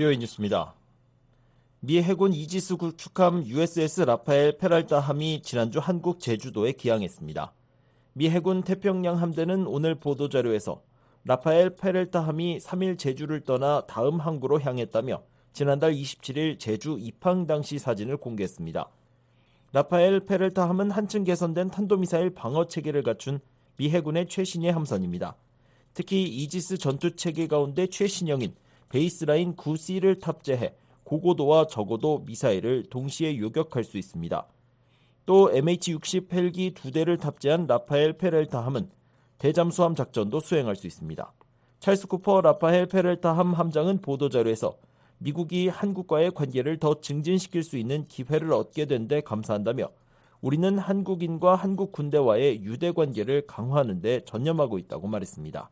비오이 뉴스입니다. 미 해군 이지스 구축함 USS 라파엘 페랄타함이 지난주 한국 제주도에 기항했습니다. 미 해군 태평양 함대는 오늘 보도자료에서 라파엘 페렐타함이 3일 제주를 떠나 다음 항구로 향했다며 지난달 27일 제주 입항 당시 사진을 공개했습니다. 라파엘 페렐타함은 한층 개선된 탄도미사일 방어 체계를 갖춘 미 해군의 최신의 함선입니다. 특히 이지스 전투 체계 가운데 최신형인 Baseline 9C를 탑재해 고고도와 저고도 미사일을 동시에 요격할 수 있습니다. 또 MH-60 헬기 두 대를 탑재한 라파엘 페렐타함은 대잠수함 작전도 수행할 수 있습니다. 찰스 쿠퍼 라파엘 페렐타함 함장은 보도자료에서 미국이 한국과의 관계를 더 증진시킬 수 있는 기회를 얻게 된 데 감사한다며 우리는 한국인과 한국 군대와의 유대 관계를 강화하는 데 전념하고 있다고 말했습니다.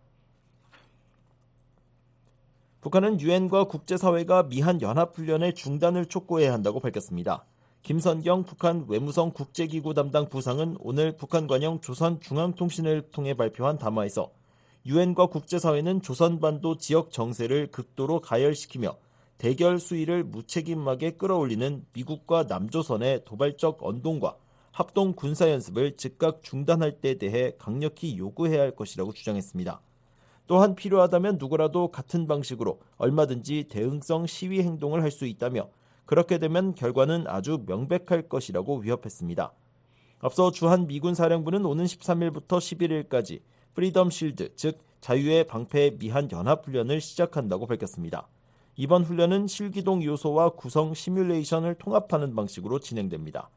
북한은 유엔과 국제사회가 미한 연합훈련의 중단을 촉구해야 한다고 밝혔습니다. 김선경 북한 외무성 국제기구 담당 부상은 오늘 북한 관영 조선중앙통신을 통해 발표한 담화에서 유엔과 국제사회는 조선반도 지역 정세를 극도로 가열시키며 대결 수위를 무책임하게 끌어올리는 미국과 남조선의 도발적 언동과 합동 군사연습을 즉각 중단할 때 대해 강력히 요구해야 할 것이라고 주장했습니다. 또한 필요하다면 누구라도 같은 방식으로 얼마든지 대응성 시위 행동을 할 수 있다며 그렇게 되면 결과는 아주 명백할 것이라고 위협했습니다. 앞서 주한 미군 사령부는 오는 13일부터 11일간 프리덤 실드, 즉 자유의 방패 미한 연합 훈련을 시작한다고 밝혔습니다. 이번 훈련은 실기동 요소와 구성 시뮬레이션을 통합하는 방식으로 진행됩니다.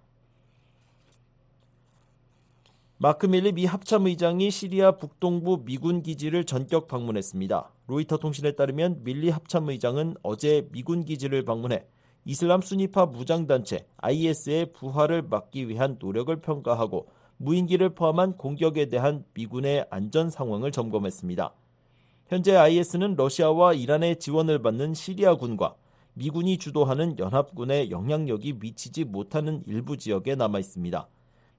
마크 밀리 미 합참 의장이 시리아 북동부 미군 기지를 전격 방문했습니다. 로이터 통신에 따르면 밀리 합참 의장은 어제 미군 기지를 방문해 이슬람 순위파 무장단체 IS의 부활을 막기 위한 노력을 평가하고 무인기를 포함한 공격에 대한 미군의 안전 상황을 점검했습니다. 현재 IS는 러시아와 이란의 지원을 받는 시리아군과 미군이 주도하는 연합군의 영향력이 미치지 못하는 일부 지역에 남아 있습니다.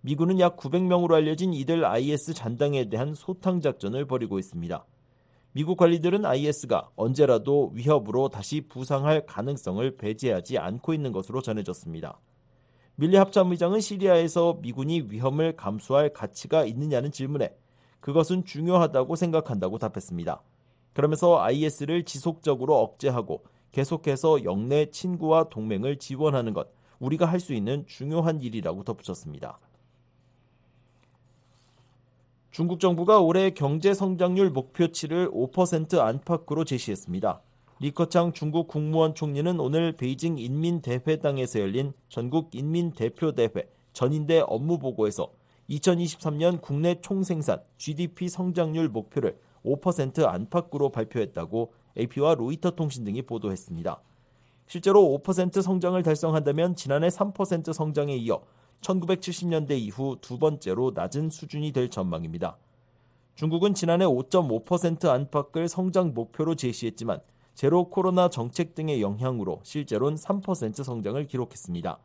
미군은 약 900명으로 알려진 이들 IS 잔당에 대한 소탕 작전을 벌이고 있습니다. 미국 관리들은 IS가 언제라도 위협으로 다시 부상할 가능성을 배제하지 않고 있는 것으로 전해졌습니다. 밀리 합참의장은 시리아에서 미군이 위험을 감수할 가치가 있느냐는 질문에 그것은 중요하다고 생각한다고 답했습니다. 그러면서 IS를 지속적으로 억제하고 계속해서 영내 친구와 동맹을 지원하는 것, 우리가 할 수 있는 중요한 일이라고 덧붙였습니다. 중국 정부가 올해 경제 성장률 목표치를 5% 안팎으로 제시했습니다. 리커창 중국 국무원 총리는 오늘 베이징 인민대회당에서 열린 전국 인민대표대회 전인대 업무보고에서 2023년 국내 총생산 GDP 성장률 목표를 5% 안팎으로 발표했다고 AP와 로이터 통신 등이 보도했습니다. 실제로 5% 성장을 달성한다면 지난해 3% 성장에 이어 1970년대 이후 두 번째로 낮은 수준이 될 전망입니다. 중국은 지난해 5.5% 안팎을 성장 목표로 제시했지만 제로 코로나 정책 등의 영향으로 실제로는 3% 성장을 기록했습니다.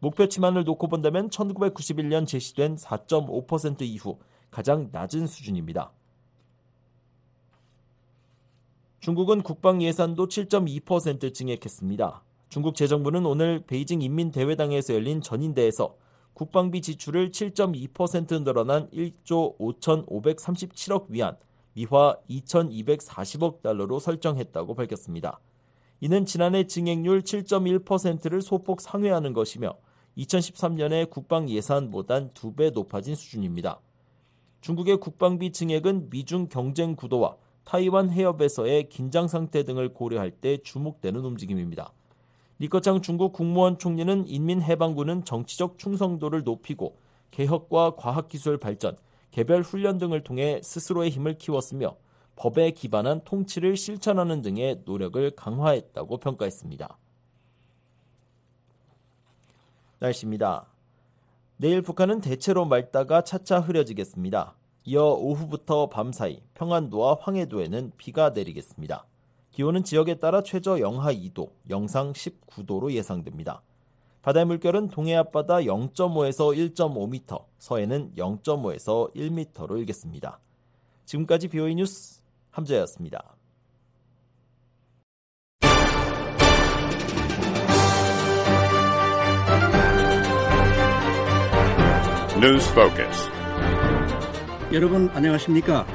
목표치만을 놓고 본다면 1991년 제시된 4.5% 이후 가장 낮은 수준입니다. 중국은 국방 예산도 7.2% 증액했습니다. 중국 재정부는 오늘 베이징 인민대회당에서 열린 전인대에서 국방비 지출을 7.2% 늘어난 1조 5,537억 위안, 미화 2,240억 달러로 설정했다고 밝혔습니다. 이는 지난해 증액률 7.1%를 소폭 상회하는 것이며 2013년의 국방 예산보단 2배 높아진 수준입니다. 중국의 국방비 증액은 미중 경쟁 구도와 타이완 해협에서의 긴장 상태 등을 고려할 때 주목되는 움직임입니다. 리커창 중국 국무원 총리는 인민해방군은 정치적 충성도를 높이고 개혁과 과학기술 발전, 개별 훈련 등을 통해 스스로의 힘을 키웠으며 법에 기반한 통치를 실천하는 등의 노력을 강화했다고 평가했습니다. 날씨입니다. 내일 북한은 대체로 맑다가 차차 흐려지겠습니다. 이어 오후부터 밤사이 평안도와 황해도에는 비가 내리겠습니다. 기온은 지역에 따라 최저 영하 2도, 영상 19도로 예상됩니다. 바다의 물결은 동해 앞바다 0.5에서 1.5m, 서해는 0.5에서 1m로 일겠습니다. 지금까지 비오이 뉴스 함재였습니다. 뉴스 포커스. 여러분 안녕하십니까?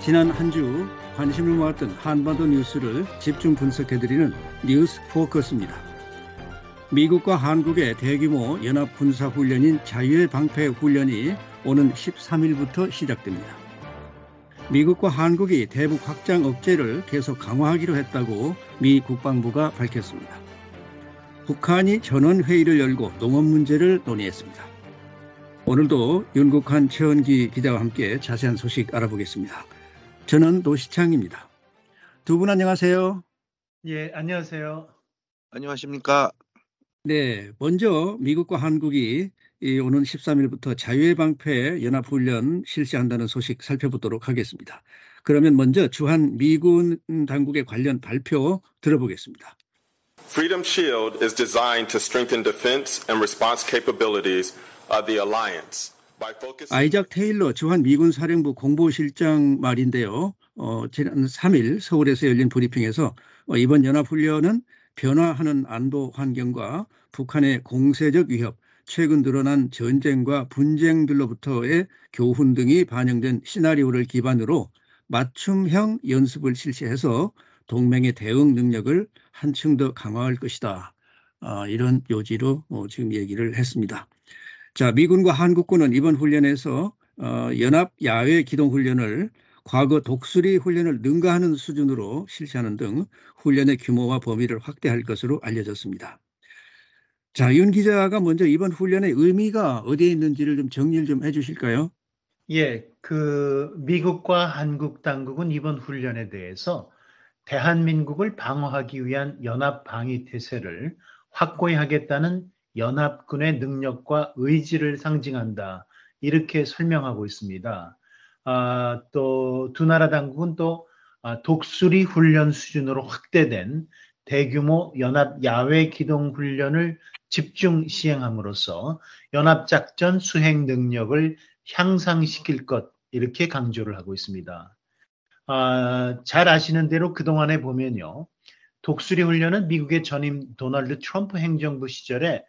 지난 한 주 관심을 모았던 한반도 뉴스를 집중 분석해드리는 뉴스 포커스입니다. 미국과 한국의 대규모 연합 군사 훈련인 자유의 방패 훈련이 오는 13일부터 시작됩니다. 미국과 한국이 대북 확장 억제를 계속 강화하기로 했다고 미 국방부가 밝혔습니다. 북한이 전원 회의를 열고 농업 문제를 논의했습니다. 오늘도 윤국한 최원기 기자와 함께 자세한 소식 알아보겠습니다. 저는 노시창입니다. 두 분 안녕하세요. 예, 안녕하세요. 안녕하십니까. 네, 먼저 미국과 한국이 오는 13일부터 자유의 방패 연합훈련 실시한다는 소식 살펴보도록 하겠습니다. 그러면 먼저 주한 미군 당국의 관련 발표 들어보겠습니다. Freedom Shield is designed to strengthen defense and response capabilities of the alliance. 아이작 테일러 주한 미군 사령부 공보실장 말인데요. 어, 지난 3일 서울에서 열린 브리핑에서 어, 이번 연합훈련은 변화하는 안보 환경과 북한의 공세적 위협, 최근 드러난 전쟁과 분쟁들로부터의 교훈 등이 반영된 시나리오를 기반으로 맞춤형 연습을 실시해서 동맹의 대응 능력을 한층 더 강화할 것이다. 어, 이런 요지로 어, 지금 얘기를 했습니다. 자, 미군과 한국군은 이번 훈련에서 어, 연합 야외 기동 훈련을 과거 독수리 훈련을 능가하는 수준으로 실시하는 등 훈련의 규모와 범위를 확대할 것으로 알려졌습니다. 자, 윤 기자가 먼저 이번 훈련의 의미가 어디에 있는지를 좀 정리를 좀 해주실까요? 예, 그 미국과 한국 당국은 이번 훈련에 대해서 대한민국을 방어하기 위한 연합 방위 태세를 확고히 하겠다는 연합군의 능력과 의지를 상징한다. 이렇게 설명하고 있습니다. 아, 또 두 나라 당국은 또 아, 독수리 훈련 수준으로 확대된 대규모 연합 야외 기동 훈련을 집중 시행함으로써 연합 작전 수행 능력을 향상시킬 것 이렇게 강조를 하고 있습니다. 아, 잘 아시는 대로 그동안에 보면요. 독수리 훈련은 미국의 전임 도널드 트럼프 행정부 시절에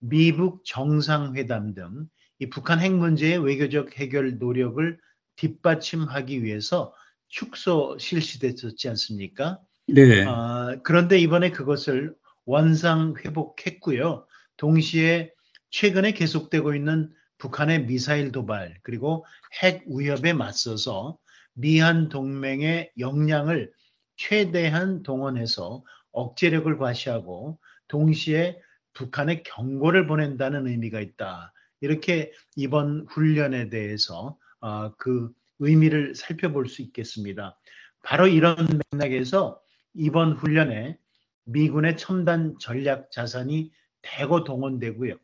미북 정상회담 등 이 북한 핵 문제의 외교적 해결 노력을 뒷받침하기 위해서 축소 실시됐었지 않습니까? 네. 아, 그런데 이번에 그것을 원상 회복했고요. 동시에 최근에 계속되고 있는 북한의 미사일 도발 그리고 핵 위협에 맞서서 미한 동맹의 역량을 최대한 동원해서 억제력을 과시하고 동시에 북한에 경고를 보낸다는 의미가 있다. 이렇게 이번 훈련에 대해서 어, 그 의미를 살펴볼 수 있겠습니다. 바로 이런 맥락에서 이번 훈련에 미군의 첨단 전략 자산이 대거 동원되고요.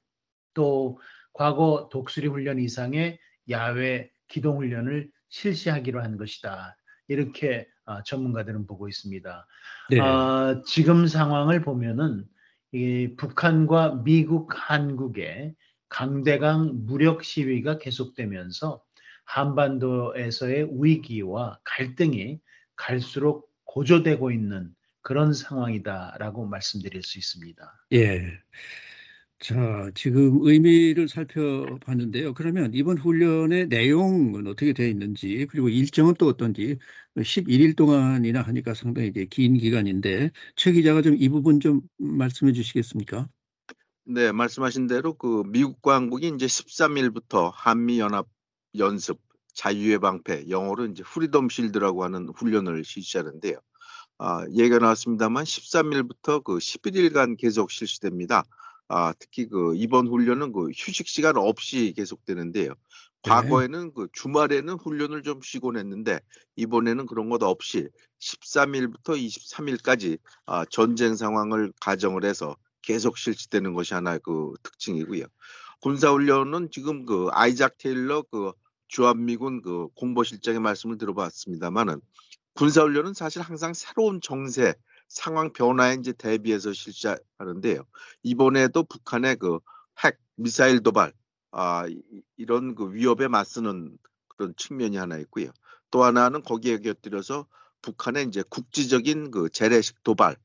또 과거 독수리 훈련 이상의 야외 기동 훈련을 실시하기로 한 것이다. 이렇게 어, 전문가들은 보고 있습니다. 네. 어, 지금 상황을 보면은 이 북한과 미국, 한국의 강대강 무력 시위가 계속되면서 한반도에서의 위기와 갈등이 갈수록 고조되고 있는 그런 상황이다라고 말씀드릴 수 있습니다. 예. 자, 지금 의미를 살펴봤는데요. 그러면 이번 훈련의 내용은 어떻게 되어 있는지, 그리고 일정은 또 어떤지, 11일 동안이나 하니까 상당히 이제 긴 기간인데, 최 기자가 좀 이 부분 좀 말씀해 주시겠습니까? 네, 말씀하신 대로 그 미국과 한국이 이제 13일부터 한미 연합 연습, 자유의 방패, 영어로 이제 Freedom Shield라고 하는 훈련을 실시하는데요. 아, 얘기가 나왔습니다만 13일부터 그 11일간 계속 실시됩니다. 아, 특히 그 이번 훈련은 그 휴식 시간 없이 계속되는데요. 네. 과거에는 그 주말에는 훈련을 좀 쉬곤 했는데 이번에는 그런 것 없이 13일부터 23일까지 아, 전쟁 상황을 가정을 해서 계속 실시되는 것이 하나의 그 특징이고요. 군사 훈련은 지금 그 아이작 테일러 그 주한미군 그 공보실장의 말씀을 들어봤습니다만은 군사 훈련은 사실 항상 새로운 정세 상황 변화에 이제 대비해서 실시하는데요. 이번에도 북한의 그 핵 미사일 도발 아 이런 그 위협에 맞서는 그런 측면이 하나 있고요. 또 하나는 거기에 곁들여서 북한의 이제 국지적인 그 재래식 도발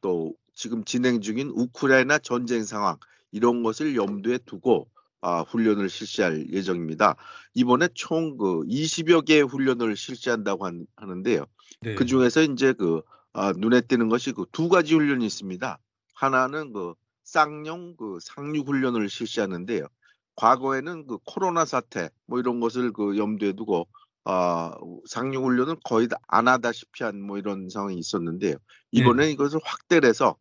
또 지금 진행 중인 우크라이나 전쟁 상황 이런 것을 염두에 두고 아, 훈련을 실시할 예정입니다. 이번에 총 그 20여 개의 훈련을 실시한다고 한- 하는데요. 네. 그 중에서 이제 그 아, 눈에 띄는 것이 그 두 가지 훈련이 있습니다. 하나는 그 쌍용 그 상륙 훈련을 실시하는데요. 과거에는 그 코로나 사태 뭐 이런 것을 그 염두에 두고 아, 상륙 훈련은 거의 다 안 하다시피 한 뭐 이런 상황이 있었는데요. 이번에 이것을 확대를 해서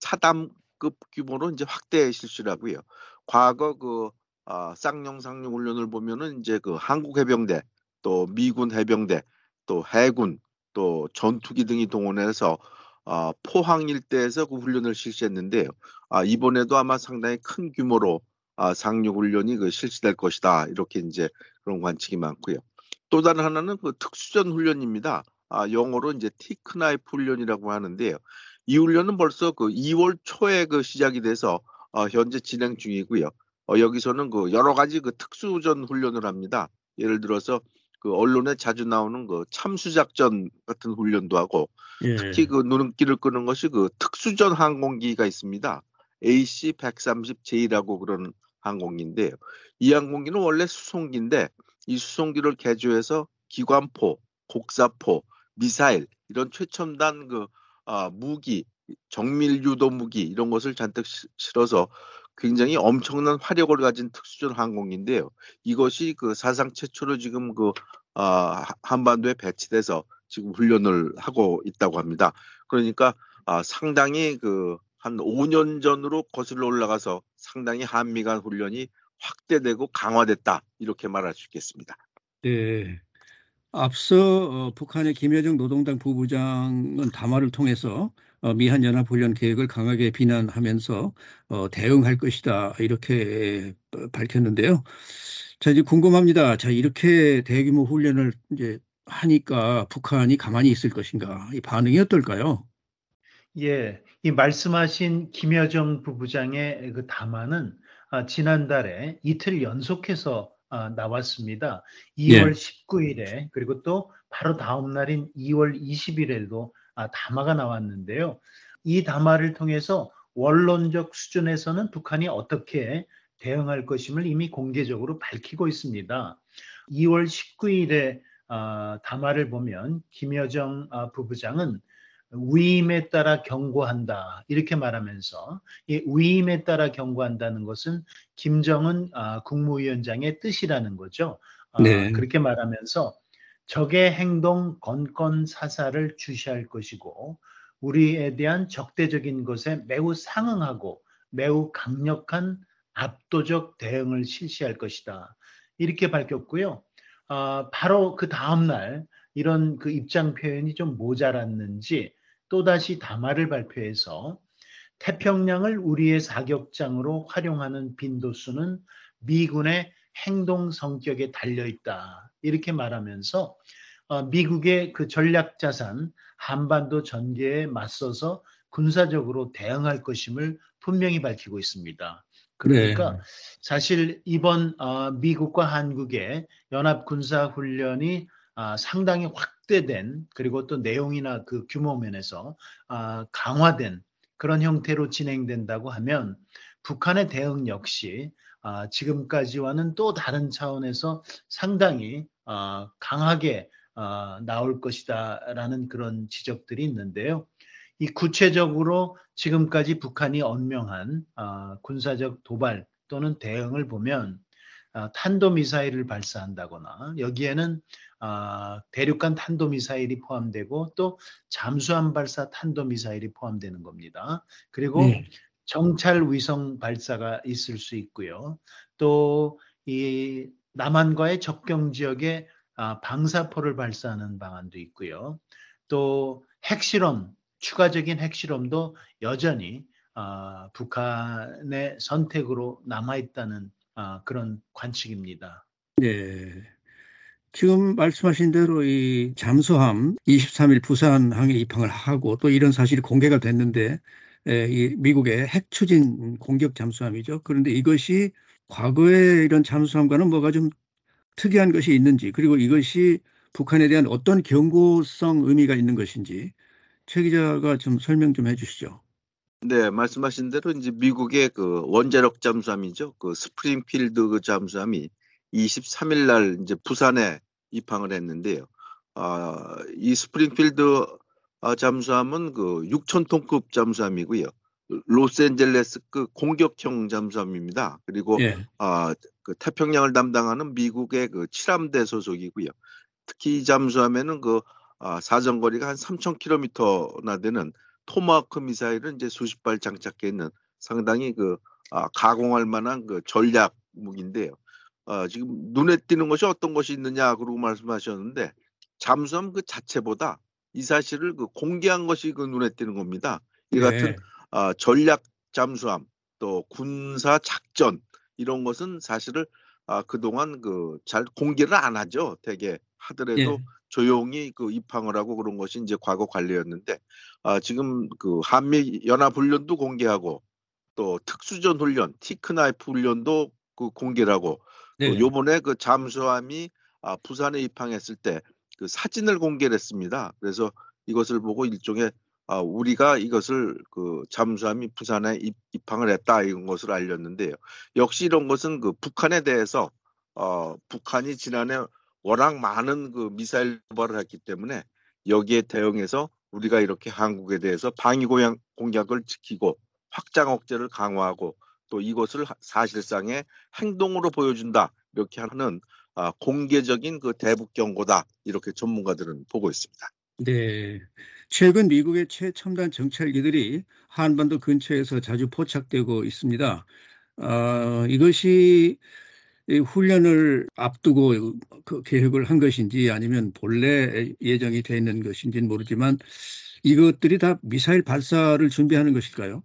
차담급 규모로 이제 확대 실시를 하고요. 과거 그 아, 쌍용 상륙 훈련을 보면은 이제 그 한국 해병대 또 미군 해병대 또 해군 또 전투기 등이 동원해서 아, 포항 일대에서 그 훈련을 실시했는데요. 아, 이번에도 아마 상당히 큰 규모로 아, 상륙 훈련이 그 실시될 것이다. 이렇게 이제 그런 관측이 많고요. 또 다른 하나는 그 특수전 훈련입니다. 아, 영어로 이제 티크나이프 훈련이라고 하는데요. 이 훈련은 벌써 그 2월 초에 그 시작이 돼서 어, 현재 진행 중이고요. 어, 여기서는 그 여러 가지 그 특수전 훈련을 합니다. 예를 들어서 그 언론에 자주 나오는 그 참수작전 같은 훈련도 하고 예. 특히 그 눈길을 끄는 것이 그 특수전 항공기가 있습니다. AC-130J라고 그런 항공기인데요. 이 항공기는 원래 수송기인데 이 수송기를 개조해서 기관포, 곡사포, 미사일 이런 최첨단 그 아, 무기, 정밀 유도 무기 이런 것을 잔뜩 시- 실어서 굉장히 엄청난 화력을 가진 특수전 항공기인데요. 이것이 그 사상 최초로 지금 그 아, 한반도에 배치돼서 지금 훈련을 하고 있다고 합니다. 그러니까 아, 상당히 그 한 5년 전으로 거슬러 올라가서 상당히 한미 간 훈련이 확대되고 강화됐다 이렇게 말할 수 있겠습니다. 네. 앞서 어, 북한의 김여정 노동당 부부장은 담화를 통해서 어, 미한 연합 훈련 계획을 강하게 비난하면서 어, 대응할 것이다 이렇게 어, 밝혔는데요. 자 이제 궁금합니다. 자 이렇게 대규모 훈련을 이제 하니까 북한이 가만히 있을 것인가? 이 반응이 어떨까요? 예, 이 말씀하신 김여정 부부장의 그 담화는 아, 지난달에 이틀 연속해서 아, 나왔습니다. 2월 19일에 그리고 또 바로 다음 날인 2월 20일에도 아, 담화가 나왔는데요. 이 담화를 통해서 원론적 수준에서는 북한이 어떻게 대응할 것임을 이미 공개적으로 밝히고 있습니다. 2월 19일에 아, 담화를 보면 김여정 아, 부부장은 위임에 따라 경고한다 이렇게 말하면서 이 위임에 따라 경고한다는 것은 김정은 아, 국무위원장의 뜻이라는 거죠. 아, 네. 그렇게 말하면서 적의 행동 건건 사사를 주시할 것이고 우리에 대한 적대적인 것에 매우 상응하고 매우 강력한 압도적 대응을 실시할 것이다. 이렇게 밝혔고요. 아, 바로 그 다음날 이런 그 입장 표현이 좀 모자랐는지 또다시 담화를 발표해서 태평양을 우리의 사격장으로 활용하는 빈도수는 미군의 행동 성격에 달려 있다. 이렇게 말하면서 어, 미국의 그 전략 자산 한반도 전개에 맞서서 군사적으로 대응할 것임을 분명히 밝히고 있습니다. 그러니까 네. 사실 이번 어, 미국과 한국의 연합 군사 훈련이 아, 상당히 확대된 그리고 또 내용이나 그 규모 면에서 아, 강화된 그런 형태로 진행된다고 하면 북한의 대응 역시 아, 지금까지와는 또 다른 차원에서 상당히 아, 강하게 아, 나올 것이다라는 그런 지적들이 있는데요. 이 구체적으로 지금까지 북한이 언명한 아, 군사적 도발 또는 대응을 보면 아, 탄도미사일을 발사한다거나 여기에는 아, 대륙간 탄도미사일이 포함되고 또 잠수함 발사 탄도미사일이 포함되는 겁니다. 그리고 네. 정찰 위성 발사가 있을 수 있고요. 또 이 남한과의 접경 지역에 아, 방사포를 발사하는 방안도 있고요. 또 핵실험, 추가적인 핵실험도 여전히 아, 북한의 선택으로 남아 있다는 아, 그런 관측입니다. 네. 지금 말씀하신 대로 이 잠수함 23일 부산항에 입항을 하고 또 이런 사실이 공개가 됐는데 에, 이 미국의 핵 추진 공격 잠수함이죠. 그런데 이것이 과거의 이런 잠수함과는 뭐가 좀 특이한 것이 있는지 그리고 이것이 북한에 대한 어떤 경고성 의미가 있는 것인지 최 기자가 좀 설명 좀 해주시죠. 네, 말씀하신 대로 이제 미국의 그 원자력 잠수함이죠. 그 스프링필드 그 잠수함이 23일 날 이제 부산에 입항을 했는데요. 아, 이 스프링필드 아, 잠수함은 그 6,000톤급 잠수함이고요. 로스앤젤레스 그 공격형 잠수함입니다. 그리고 예. 아, 그 태평양을 담당하는 미국의 그 칠함대 소속이고요. 특히 이 잠수함에는 그 아, 사정거리가 한 3,000km나 되는 토마호크 미사일은 이제 수십 발 장착해 있는 상당히 그 아, 가공할 만한 그 전략 무기인데요. 어, 지금 눈에 띄는 것이 어떤 것이 있느냐 그러고 말씀하셨는데 잠수함 그 자체보다 이 사실을 그 공개한 것이 그 눈에 띄는 겁니다. 이 같은 네. 아, 전략 잠수함 또 군사 작전 이런 것은 사실을 아, 그동안 그 잘 공개를 안 하죠. 대개 하더라도 예. 조용히 그 입항을 하고 그런 것이 이제 과거 관례였는데 아, 지금 그 한미 연합 훈련도 공개하고 또 특수전 훈련, 티크나이프 훈련도 그 공개를 하고 네. 또 요번에 그 잠수함이 아, 부산에 입항했을 때 그 사진을 공개를 했습니다. 그래서 이것을 보고 일종의 아, 우리가 이것을 그 잠수함이 부산에 입, 입항을 했다 이런 것을 알렸는데요. 역시 이런 것은 그 북한에 대해서 어, 북한이 지난해 워낙 많은 그 미사일 도발을 했기 때문에 여기에 대응해서 우리가 이렇게 한국에 대해서 방위 공약, 공약을 지키고 확장 억제를 강화하고 또 이것을 하- 사실상의 행동으로 보여준다 이렇게 하는 아, 공개적인 그 대북 경고다 이렇게 전문가들은 보고 있습니다. 네. 최근 미국의 최첨단 정찰기들이 한반도 근처에서 자주 포착되고 있습니다. 아, 이것이 이 훈련을 앞두고 그 계획을 한 것인지 아니면 본래 예정이 돼 있는 것인지는 모르지만 이것들이 다 미사일 발사를 준비하는 것일까요?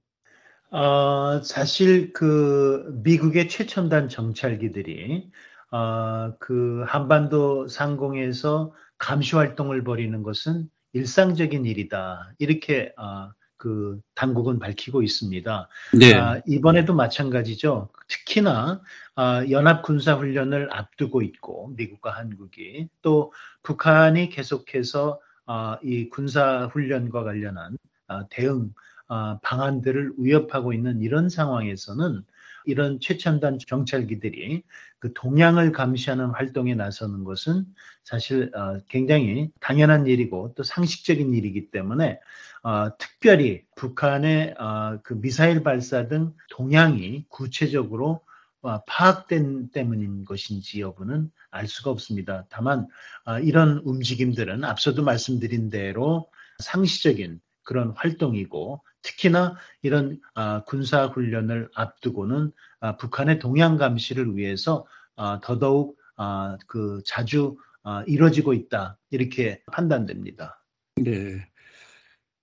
어, 사실 그 미국의 최첨단 정찰기들이 어, 그 한반도 상공에서 감시 활동을 벌이는 것은 일상적인 일이다. 이렇게 어, 그 당국은 밝히고 있습니다. 네. 아, 이번에도 마찬가지죠. 특히나 아, 연합 군사 훈련을 앞두고 있고 미국과 한국이 또 북한이 계속해서 아, 이 군사 훈련과 관련한 아, 대응 아, 방안들을 위협하고 있는 이런 상황에서는 이런 최첨단 정찰기들이 그 동향을 감시하는 활동에 나서는 것은 사실 어, 굉장히 당연한 일이고 또 상식적인 일이기 때문에 어, 특별히 북한의 어, 그 미사일 발사 등 동향이 구체적으로 어, 파악된 때문인 것인지 여부는 알 수가 없습니다. 다만 어, 이런 움직임들은 앞서도 말씀드린 대로 상시적인 그런 활동이고 특히나 이런 아, 군사 훈련을 앞두고는 아, 북한의 동향 감시를 위해서 아, 더더욱 아, 그 자주 아, 이루어지고 있다 이렇게 판단됩니다. 네.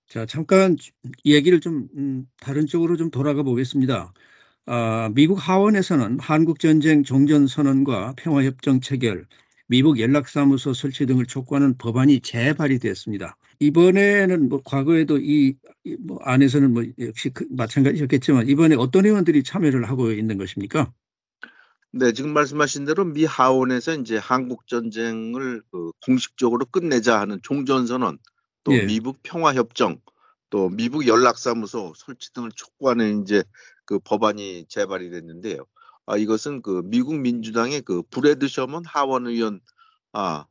자, 잠깐 얘기를 좀 음, 다른 쪽으로 좀 돌아가 보겠습니다. 아, 미국 하원에서는 한국 전쟁 종전 선언과 평화협정 체결, 미국 연락사무소 설치 등을 촉구하는 법안이 재발의됐습니다. 이번에는 뭐 과거에도 이, 이뭐 안에서는 뭐 역시 그 마찬가지였겠지만 이번에 어떤 의원들이 참여를 하고 있는 것입니까? 네, 지금 말씀하신 대로 미 하원에서 이제 한국 전쟁을 그 공식적으로 끝내자 하는 종전선언, 또 예. 미북 평화 협정, 또 미북 연락사무소 설치 등을 촉구하는 이제 그 법안이 재발의 됐는데요. 아, 이것은 그 미국 민주당의 그 브래드 셔먼 하원 의원 아,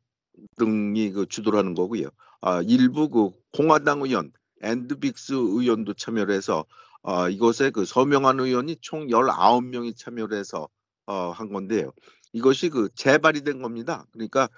등이 그 주도를 하는 거고요. 아, 일부 그 공화당 의원, 앤디 빅스 의원도 참여를 해서 아, 이것에 그 서명한 의원이 총 19명이 참여를 해서 어, 한 건데요. 이것이 그 재발이 된 겁니다. 그러니까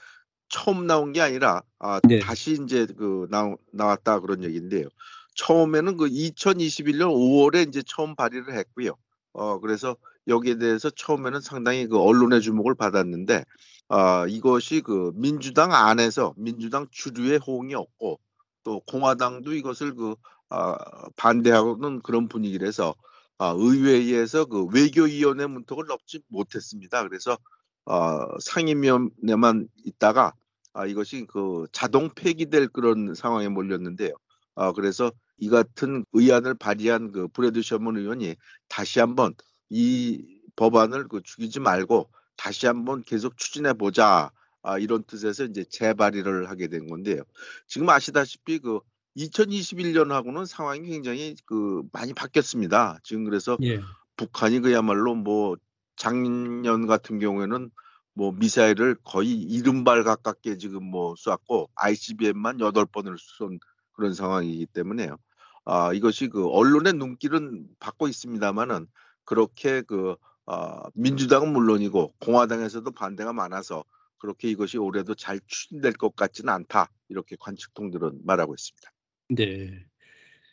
처음 나온 게 아니라 아, 네. 다시 이제 그 나, 나왔다 그런 얘기인데요. 처음에는 그 2021년 5월에 이제 처음 발의를 했고요. 어, 그래서 여기에 대해서 처음에는 상당히 그 언론의 주목을 받았는데 아, 이것이 그 민주당 안에서 민주당 주류의 호응이 없고 또 공화당도 이것을 그 아, 반대하는 그런 분위기라서 아, 의회에서 그 외교위원회 문턱을 넘지 못했습니다. 그래서 어, 상임위원회만 있다가 아, 이것이 그 자동 폐기될 그런 상황에 몰렸는데요. 아, 그래서 이 같은 의안을 발의한 그 브래드 셔먼 의원이 다시 한번 이 법안을 그 죽이지 말고 다시 한번 계속 추진해 보자. 아, 이런 뜻에서 이제 재발의를 하게 된 건데요. 지금 아시다시피 그 2021년하고는 상황이 굉장히 그 많이 바뀌었습니다. 지금 그래서 예. 북한이 그야말로 뭐 작년 같은 경우에는 뭐 미사일을 거의 이른발 가깝게 지금 뭐 쐈고 ICBM만 여덟 번을 쏜 그런 상황이기 때문에요. 아 이것이 그 언론의 눈길은 받고 있습니다만은 그렇게 그 아, 민주당은 물론이고 공화당에서도 반대가 많아서 그렇게 이것이 올해도 잘 추진될 것 같지는 않다 이렇게 관측통들은 말하고 있습니다. 네.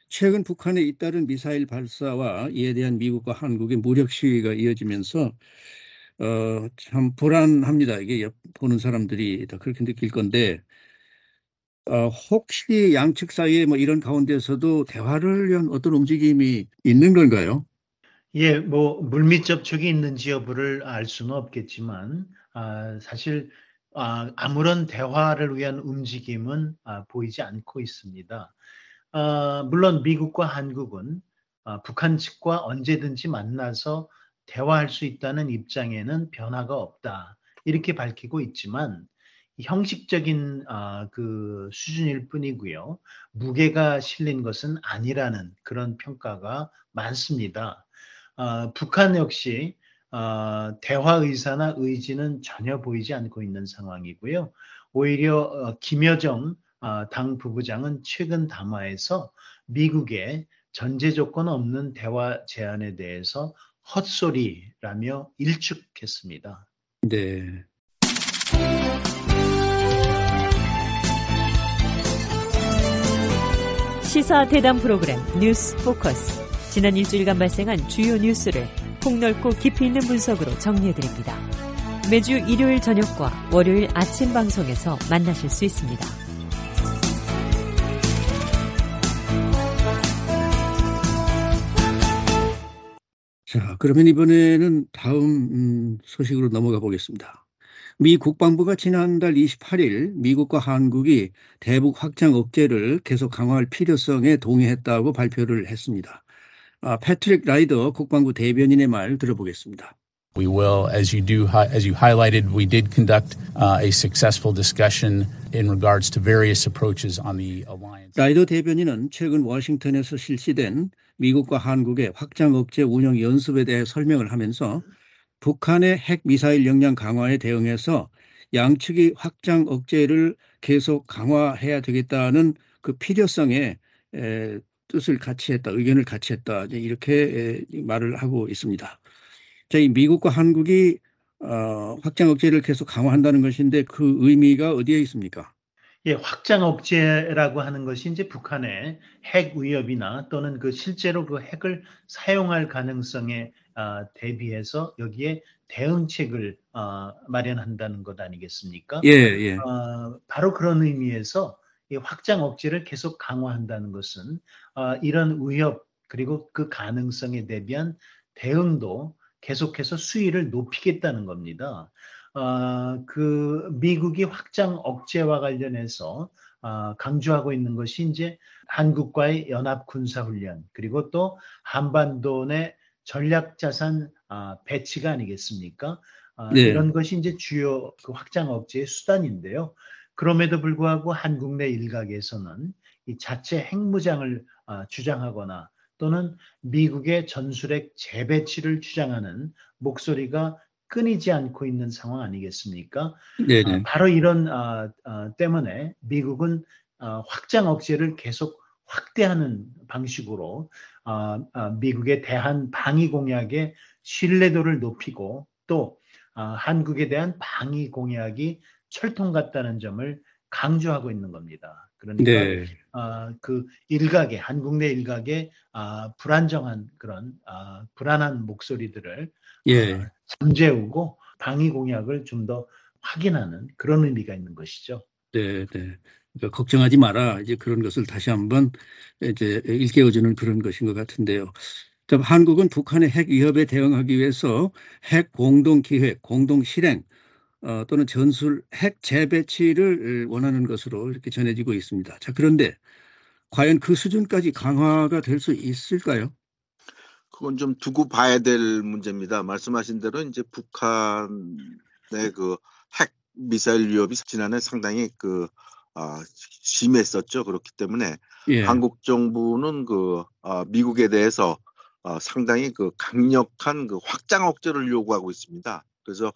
최근 북한에 잇따른 미사일 발사와 이에 대한 미국과 한국의 무력 시위가 이어지면서 어, 참 불안합니다. 이게 옆 보는 사람들이 다 그렇게 느낄 건데 어, 혹시 양측 사이에 뭐 이런 가운데서도 대화를 위한 어떤 움직임이 있는 건가요? 예, 뭐 물밑 접촉이 있는지 여부를 알 수는 없겠지만 아, 사실 아, 아무런 대화를 위한 움직임은 아, 보이지 않고 있습니다. 아, 물론 미국과 한국은 아, 북한 측과 언제든지 만나서 대화할 수 있다는 입장에는 변화가 없다 이렇게 밝히고 있지만 형식적인 아, 그 수준일 뿐이고요. 무게가 실린 것은 아니라는 그런 평가가 많습니다. 아, 북한 역시 아, 대화 의사나 의지는 전혀 보이지 않고 있는 상황이고요. 오히려 어, 김여정 아, 당 부부장은 최근 담화에서 미국의 전제 조건 없는 대화 제안에 대해서 헛소리라며 일축했습니다. 네. 시사 대담 프로그램 뉴스 포커스. 지난 일주일간 발생한 주요 뉴스를 폭넓고 깊이 있는 분석으로 정리해드립니다. 매주 일요일 저녁과 월요일 아침 방송에서 만나실 수 있습니다. 자, 그러면 이번에는 다음 음, 소식으로 넘어가 보겠습니다. 미 국방부가 지난달 28일 미국과 한국이 대북 확장 억제를 계속 강화할 필요성에 동의했다고 발표를 했습니다. 아, 패트릭 라이더 국방부 대변인의 말 들어보겠습니다. We will, as you do, as you highlighted, we did conduct uh, a successful discussion in regards to various approaches on the alliance. 라이더 대변인은 최근 워싱턴에서 실시된 미국과 한국의 확장 억제 운영 연습에 대해 설명을 하면서 북한의 핵 미사일 역량 강화에 대응해서 양측이 확장 억제를 계속 강화해야 되겠다는 그 필요성에 에, 뜻을 같이 했다, 의견을 같이 했다 이렇게 에, 말을 하고 있습니다. 저희 미국과 한국이 어, 확장 억제를 계속 강화한다는 것인데 그 의미가 어디에 있습니까? 예, 확장 억제라고 하는 것이 이제 북한의 핵 위협이나 또는 그 실제로 그 핵을 사용할 가능성에 아, 대비해서 여기에 대응책을 아, 마련한다는 것 아니겠습니까? 예, 예. 아, 바로 그런 의미에서 이 확장 억제를 계속 강화한다는 것은 아, 이런 위협 그리고 그 가능성에 대비한 대응도 계속해서 수위를 높이겠다는 겁니다. 아, 그 미국이 확장 억제와 관련해서 아, 강조하고 있는 것이 이제 한국과의 연합 군사 훈련 그리고 또 한반도 내 전략 자산 아, 배치가 아니겠습니까? 아, 네. 이런 것이 이제 주요 그 확장 억제의 수단인데요. 그럼에도 불구하고 한국 내 일각에서는 이 자체 핵무장을 아, 주장하거나 또는 미국의 전술핵 재배치를 주장하는 목소리가 끊이지 않고 있는 상황 아니겠습니까? 네, 아, 네. 바로 이런 아, 아, 때문에 미국은 아, 확장 억제를 계속 확대하는 방식으로 미국의 대한 방위 공약의 신뢰도를 높이고 또 아, 한국에 대한 방위 공약이 철통 같다는 점을 강조하고 있는 겁니다. 그러니까 네. 아, 그 일각의 한국 내 일각의 아, 불안정한 그런 아, 불안한 목소리들을 예. 아, 잠재우고 방위 공약을 좀 더 확인하는 그런 의미가 있는 것이죠. 네, 네. 그러니까 걱정하지 마라. 이제 그런 것을 다시 한번 이제 일깨워주는 그런 것인 것 같은데요. 한국은 북한의 핵 위협에 대응하기 위해서 핵 공동 기획, 공동 실행 어, 또는 전술 핵 재배치를 원하는 것으로 이렇게 전해지고 있습니다. 자, 그런데 과연 그 수준까지 강화가 될 수 있을까요? 그건 좀 두고 봐야 될 문제입니다. 말씀하신 대로 이제 북한의 그 핵 미사일 위협이 지난해 상당히 그 아, 심했었죠. 그렇기 때문에 예. 한국 정부는 그 아, 미국에 대해서 아, 상당히 그 강력한 그 확장 억제를 요구하고 있습니다. 그래서 아,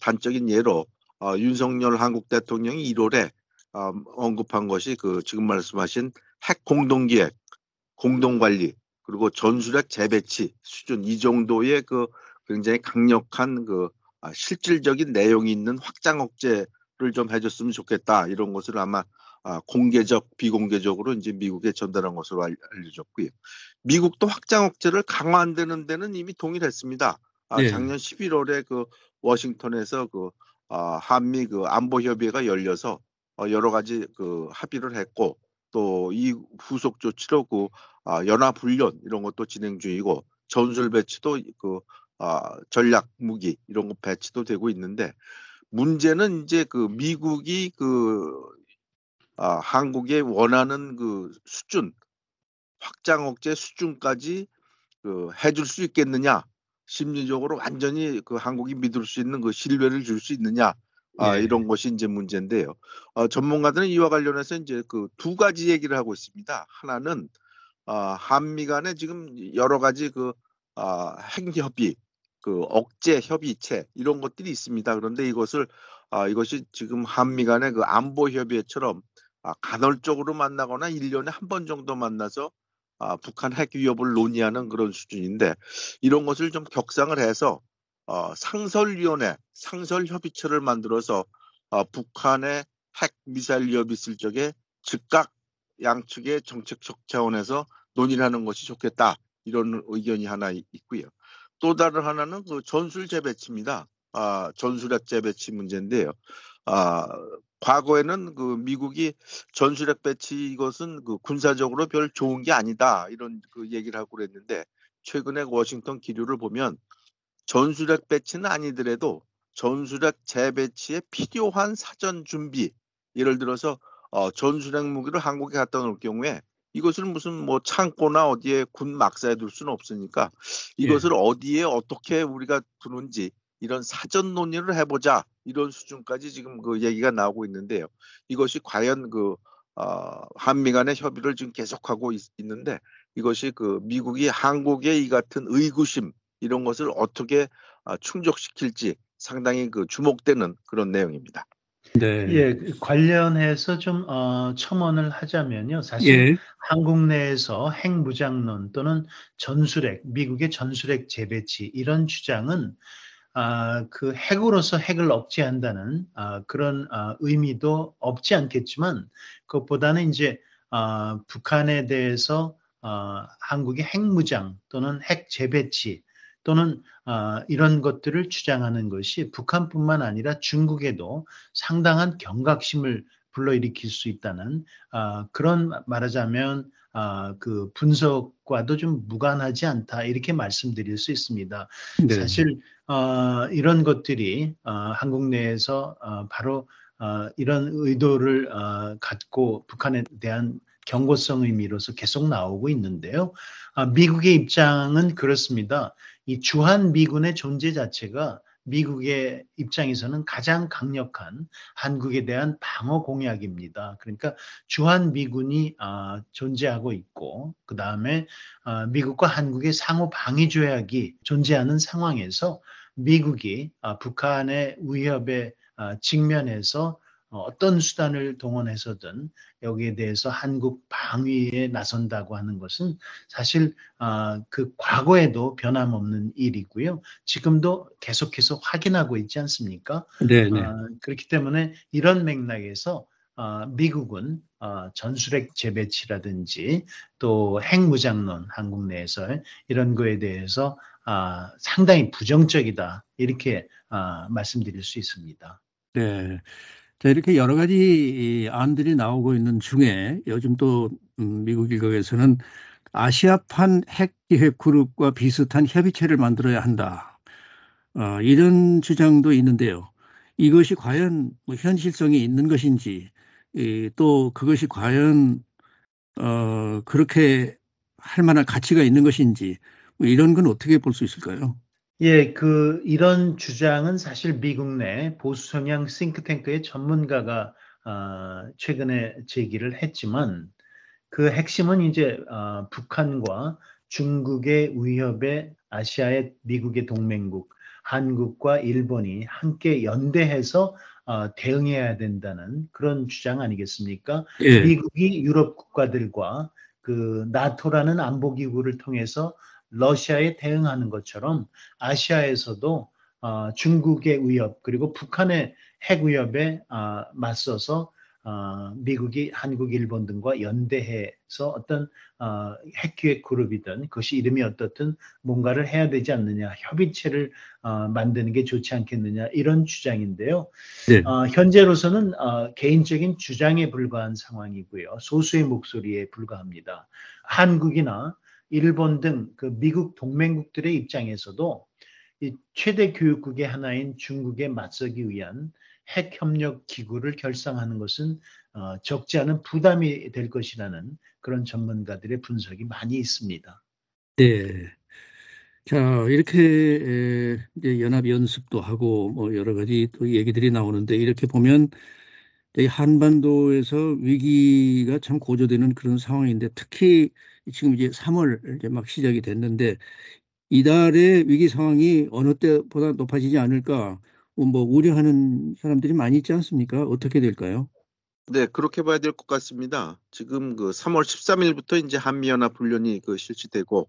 단적인 예로 아, 윤석열 한국 대통령이 1월에 아, 언급한 것이 그 지금 말씀하신 핵 공동기획, 공동관리 그리고 전술핵 재배치 수준 이 정도의 그 굉장히 강력한 그 아, 실질적인 내용이 있는 확장 억제를 좀 해줬으면 좋겠다 이런 것을 아마 아, 공개적 비공개적으로 이제 미국에 전달한 것으로 알, 알려졌고요. 미국도 확장 억제를 강화한다는 데는 이미 동의했습니다. 아, 네. 작년 11월에 그 워싱턴에서 그 아, 한미 그 안보 협의회가 열려서 어, 여러 가지 그 합의를 했고 또 이 후속 조치로 그 아, 연합 훈련 이런 것도 진행 중이고 전술 배치도 그 아, 전략 무기 이런 거 배치도 되고 있는데 문제는 이제 그 미국이 그 아, 한국에 원하는 그 수준 확장 억제 수준까지 그 해줄 수 있겠느냐 심리적으로 완전히 그 한국이 믿을 수 있는 그 신뢰를 줄 수 있느냐 아, 예. 이런 것이 이제 문제인데요. 어, 전문가들은 이와 관련해서 이제 그 두 가지 얘기를 하고 있습니다. 하나는 아, 한미 간에 지금 여러 가지 그 아, 핵협의, 그 억제 협의체 이런 것들이 있습니다. 그런데 이것을 아, 이것이 지금 한미 간의 그 안보 협의회처럼 아, 간헐적으로 만나거나 1년에 한 번 정도 만나서 아, 북한 핵 위협을 논의하는 그런 수준인데 이런 것을 좀 격상을 해서 어, 상설위원회, 상설협의체를 만들어서 어, 북한의 핵 미사일 위협이 있을 적에 즉각 양측의 정책적 차원에서 논의를 하는 것이 좋겠다 이런 의견이 하나 있- 있고요. 또 다른 하나는 그 전술 재배치입니다. 아, 전술핵 재배치 문제인데요. 아, 과거에는 그 미국이 전술핵 배치 이것은 그 군사적으로 별 좋은 게 아니다. 이런 그 얘기를 하고 그랬는데 최근에 워싱턴 기류를 보면 전술핵 배치는 아니더라도 전술핵 재배치에 필요한 사전 준비 예를 들어서 어, 전술핵 무기를 한국에 갖다 놓을 경우에 이것을 무슨 뭐 창고나 어디에 군 막사에 둘 수는 없으니까 이것을 어디에 어떻게 우리가 두는지 이런 사전 논의를 해보자 이런 수준까지 지금 그 얘기가 나오고 있는데요. 이것이 과연 그 어, 한미 간의 협의를 지금 계속하고 있, 있는데 이것이 그 미국이 한국의 이 같은 의구심 이런 것을 어떻게 아, 충족시킬지 상당히 그 주목되는 그런 내용입니다. 네. 예, 그 관련해서 좀 어, 첨언을 하자면요. 사실 예. 한국 내에서 핵무장론 또는 전술핵, 미국의 전술핵 재배치 이런 주장은 아, 그 핵으로서 핵을 억제한다는 아, 그런 아, 의미도 없지 않겠지만 그것보다는 이제 아, 북한에 대해서 아, 한국의 핵무장 또는 핵 재배치 또는 아, 이런 것들을 주장하는 것이 북한뿐만 아니라 중국에도 상당한 경각심을 불러일으킬 수 있다는 아, 그런 말하자면 아, 그 분석과도 좀 무관하지 않다 이렇게 말씀드릴 수 있습니다. 네. 사실 어, 이런 것들이 어, 한국 내에서 어, 바로 어, 이런 의도를 어, 갖고 북한에 대한 경고성 의미로서 계속 나오고 있는데요. 아, 미국의 입장은 그렇습니다. 이 주한 미군의 존재 자체가 미국의 입장에서는 가장 강력한 한국에 대한 방어 공약입니다. 그러니까 주한 미군이 아, 존재하고 있고 그 다음에 아, 미국과 한국의 상호 방위 조약이 존재하는 상황에서 미국이 아, 북한의 위협에 아, 직면해서 어, 어떤 수단을 동원해서든 여기에 대해서 한국 방위에 나선다고 하는 것은 사실 아, 그 과거에도 변함없는 일이고요. 지금도 계속해서 확인하고 있지 않습니까? 네, 네. 아, 그렇기 때문에 이런 맥락에서 아, 미국은 아, 전술핵 재배치라든지 또 핵무장론 한국 내에서 이런 거에 대해서 아, 상당히 부정적이다 이렇게 아, 말씀드릴 수 있습니다. 네. 자, 이렇게 여러 가지 이 안들이 나오고 있는 중에 요즘 또 음, 미국 일각에서는 아시아판 핵기획 그룹과 비슷한 협의체를 만들어야 한다. 어, 이런 주장도 있는데요. 이것이 과연 뭐 현실성이 있는 것인지, 이, 또 그것이 과연 어, 그렇게 할 만한 가치가 있는 것인지, 뭐 이런 건 어떻게 볼 수 있을까요? 예, 그 이런 주장은 사실 미국 내 보수 성향 싱크탱크의 전문가가 어, 최근에 제기를 했지만 그 핵심은 이제 어, 북한과 중국의 위협에 아시아의 미국의 동맹국 한국과 일본이 함께 연대해서 어, 대응해야 된다는 그런 주장 아니겠습니까? 예. 미국이 유럽 국가들과 그 나토라는 안보 기구를 통해서 러시아에 대응하는 것처럼 아시아에서도 어, 중국의 위협 그리고 북한의 핵 위협에 어, 맞서서 어, 미국이 한국, 일본 등과 연대해서 어떤 어, 핵기획 그룹이든 그것이 이름이 어떻든 뭔가를 해야 되지 않느냐 협의체를 어, 만드는 게 좋지 않겠느냐 이런 주장인데요. 네. 어, 현재로서는 어, 개인적인 주장에 불과한 상황이고요. 소수의 목소리에 불과합니다. 한국이나 일본 등 그 미국 동맹국들의 입장에서도 이 최대 교육국의 하나인 중국에 맞서기 위한 핵 협력 기구를 결성하는 것은 어, 적지 않은 부담이 될 것이라는 그런 전문가들의 분석이 많이 있습니다. 네. 자, 이렇게 연합 연습도 하고 뭐 여러 가지 또 얘기들이 나오는데 이렇게 보면 이 한반도에서 위기가 참 고조되는 그런 상황인데 특히 지금 이제 3월 이제 막 시작이 됐는데 이달의 위기 상황이 어느 때보다 높아지지 않을까 뭐 우려하는 사람들이 많이 있지 않습니까? 어떻게 될까요? 네, 그렇게 봐야 될 것 같습니다. 지금 그 3월 13일부터 이제 한미연합 훈련이 그 실시되고,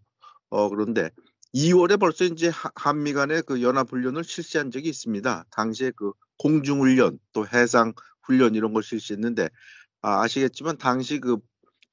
어, 그런데 2월에 벌써 이제 하- 한미 간의 그 연합 훈련을 실시한 적이 있습니다. 당시에 그 공중훈련, 또 해상 훈련 이런 걸 실시했는데, 아, 아시겠지만 당시 그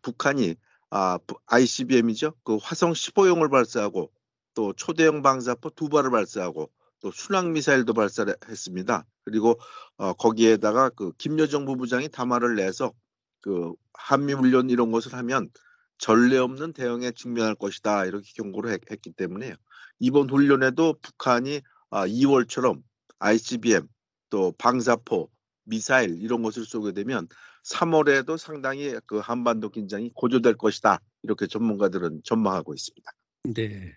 북한이 아, ICBM이죠. 그 화성 15형을 발사하고 또 초대형 방사포 두 발을 발사하고 또 순항 미사일도 발사를 했습니다. 그리고 어, 거기에다가 그 김여정 부부장이 담화를 내서 그 한미 훈련 이런 것을 하면 전례 없는 대응에 직면할 것이다 이렇게 경고를 했, 기 때문에요. 이번 훈련에도 북한이 아, 2월처럼 ICBM 또 방사포 미사일 이런 것을 쏘게 되면 3월에도 상당히 그 한반도 긴장이 고조될 것이다 이렇게 전문가들은 전망하고 있습니다. 네.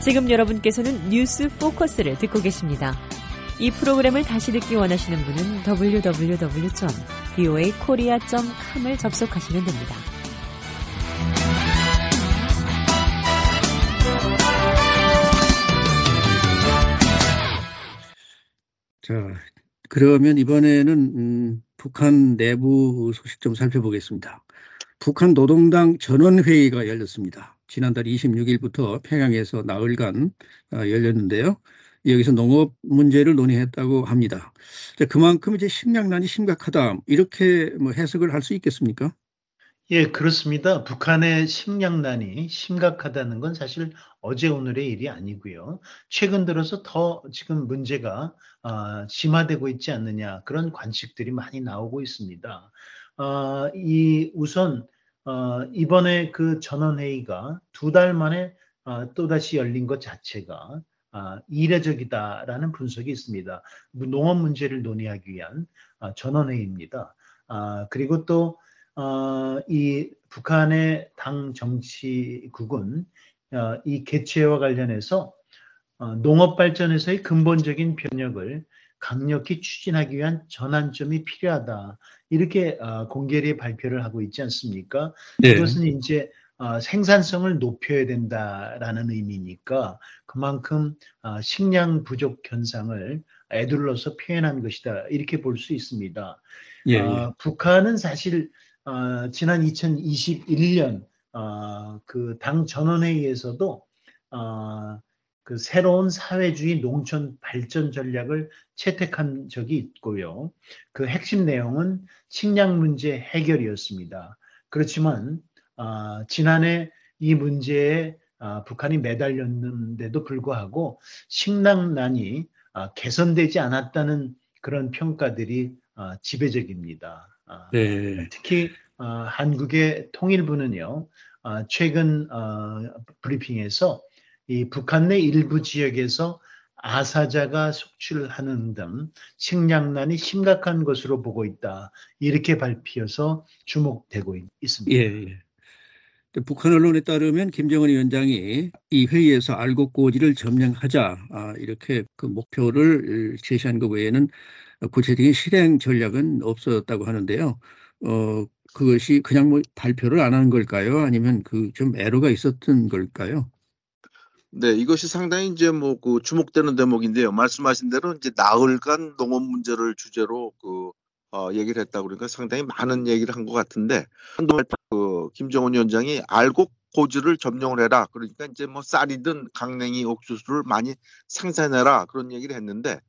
지금 여러분께서는 뉴스 포커스를 듣고 계십니다. 이 프로그램을 다시 듣기 원하시는 분은 www.voakorea.com을 접속하시면 됩니다. 자, 그러면 이번에는 음, 북한 내부 소식 좀 살펴보겠습니다. 북한 노동당 전원회의가 열렸습니다. 지난달 26일부터 평양에서 나흘간 아, 열렸는데요. 여기서 농업 문제를 논의했다고 합니다. 자, 그만큼 이제 식량난이 심각하다 이렇게 뭐 해석을 할 수 있겠습니까? 예, 그렇습니다. 북한의 식량난이 심각하다는 건 사실 어제 오늘의 일이 아니고요. 최근 들어서 더 지금 문제가 아, 심화되고 있지 않느냐 그런 관측들이 많이 나오고 있습니다. 아, 이 우선 어, 이번에 그 전원회의가 두 달 만에 아, 또다시 열린 것 자체가 아, 이례적이다라는 분석이 있습니다. 농업 문제를 논의하기 위한 아, 전원회의입니다. 아, 그리고 또 어, 이 북한의 당 정치국은 어, 이 개최와 관련해서 어, 농업 발전에서의 근본적인 변혁을 강력히 추진하기 위한 전환점이 필요하다. 이렇게 어, 공개리 발표를 하고 있지 않습니까? 네. 이것은 이제 어, 생산성을 높여야 된다라는 의미니까 그만큼 어, 식량 부족 현상을 애둘러서 표현한 것이다. 이렇게 볼 수 있습니다. 예, 예. 어, 북한은 사실 어, 지난 2021년 어, 그당 전원회의에서도 어, 그 새로운 사회주의 농촌 발전 전략을 채택한 적이 있고요. 그 핵심 내용은 식량 문제 해결이었습니다. 그렇지만 어, 지난해 이 문제에 어, 북한이 매달렸는데도 불구하고 식량난이 어, 개선되지 않았다는 그런 평가들이 어, 지배적입니다. 어, 네. 특히 어, 한국의 통일부는요 어, 최근 어, 브리핑에서 이 북한 내 일부 지역에서 아사자가 속출하는 등 식량난이 심각한 것으로 보고 있다 이렇게 발표해서 주목되고 있, 습니다 예, 예. 북한 언론에 따르면 김정은 위원장이 이 회의에서 알곡 고지를 점령하자 아, 이렇게 그 목표를 제시한 것 외에는 구체적인 실행 전략은 없었다고 하는데요. 어, 그것이 그냥 뭐 발표를 안 한 걸까요? 아니면 그 좀 애로가 있었던 걸까요? 네, 이것이 상당히 이제 뭐 그 주목되는 대목인데요. 말씀하신 대로 이제 나흘간 농업 문제를 주제로 그 어, 얘기를 했다 그러니까 상당히 많은 얘기를 한 것 같은데 한동안 그 김정은 위원장이 알곡 고지를 점령을 해라. 그러니까 이제 뭐 쌀이든 강냉이 옥수수를 많이 생산해라 그런 얘기를 했는데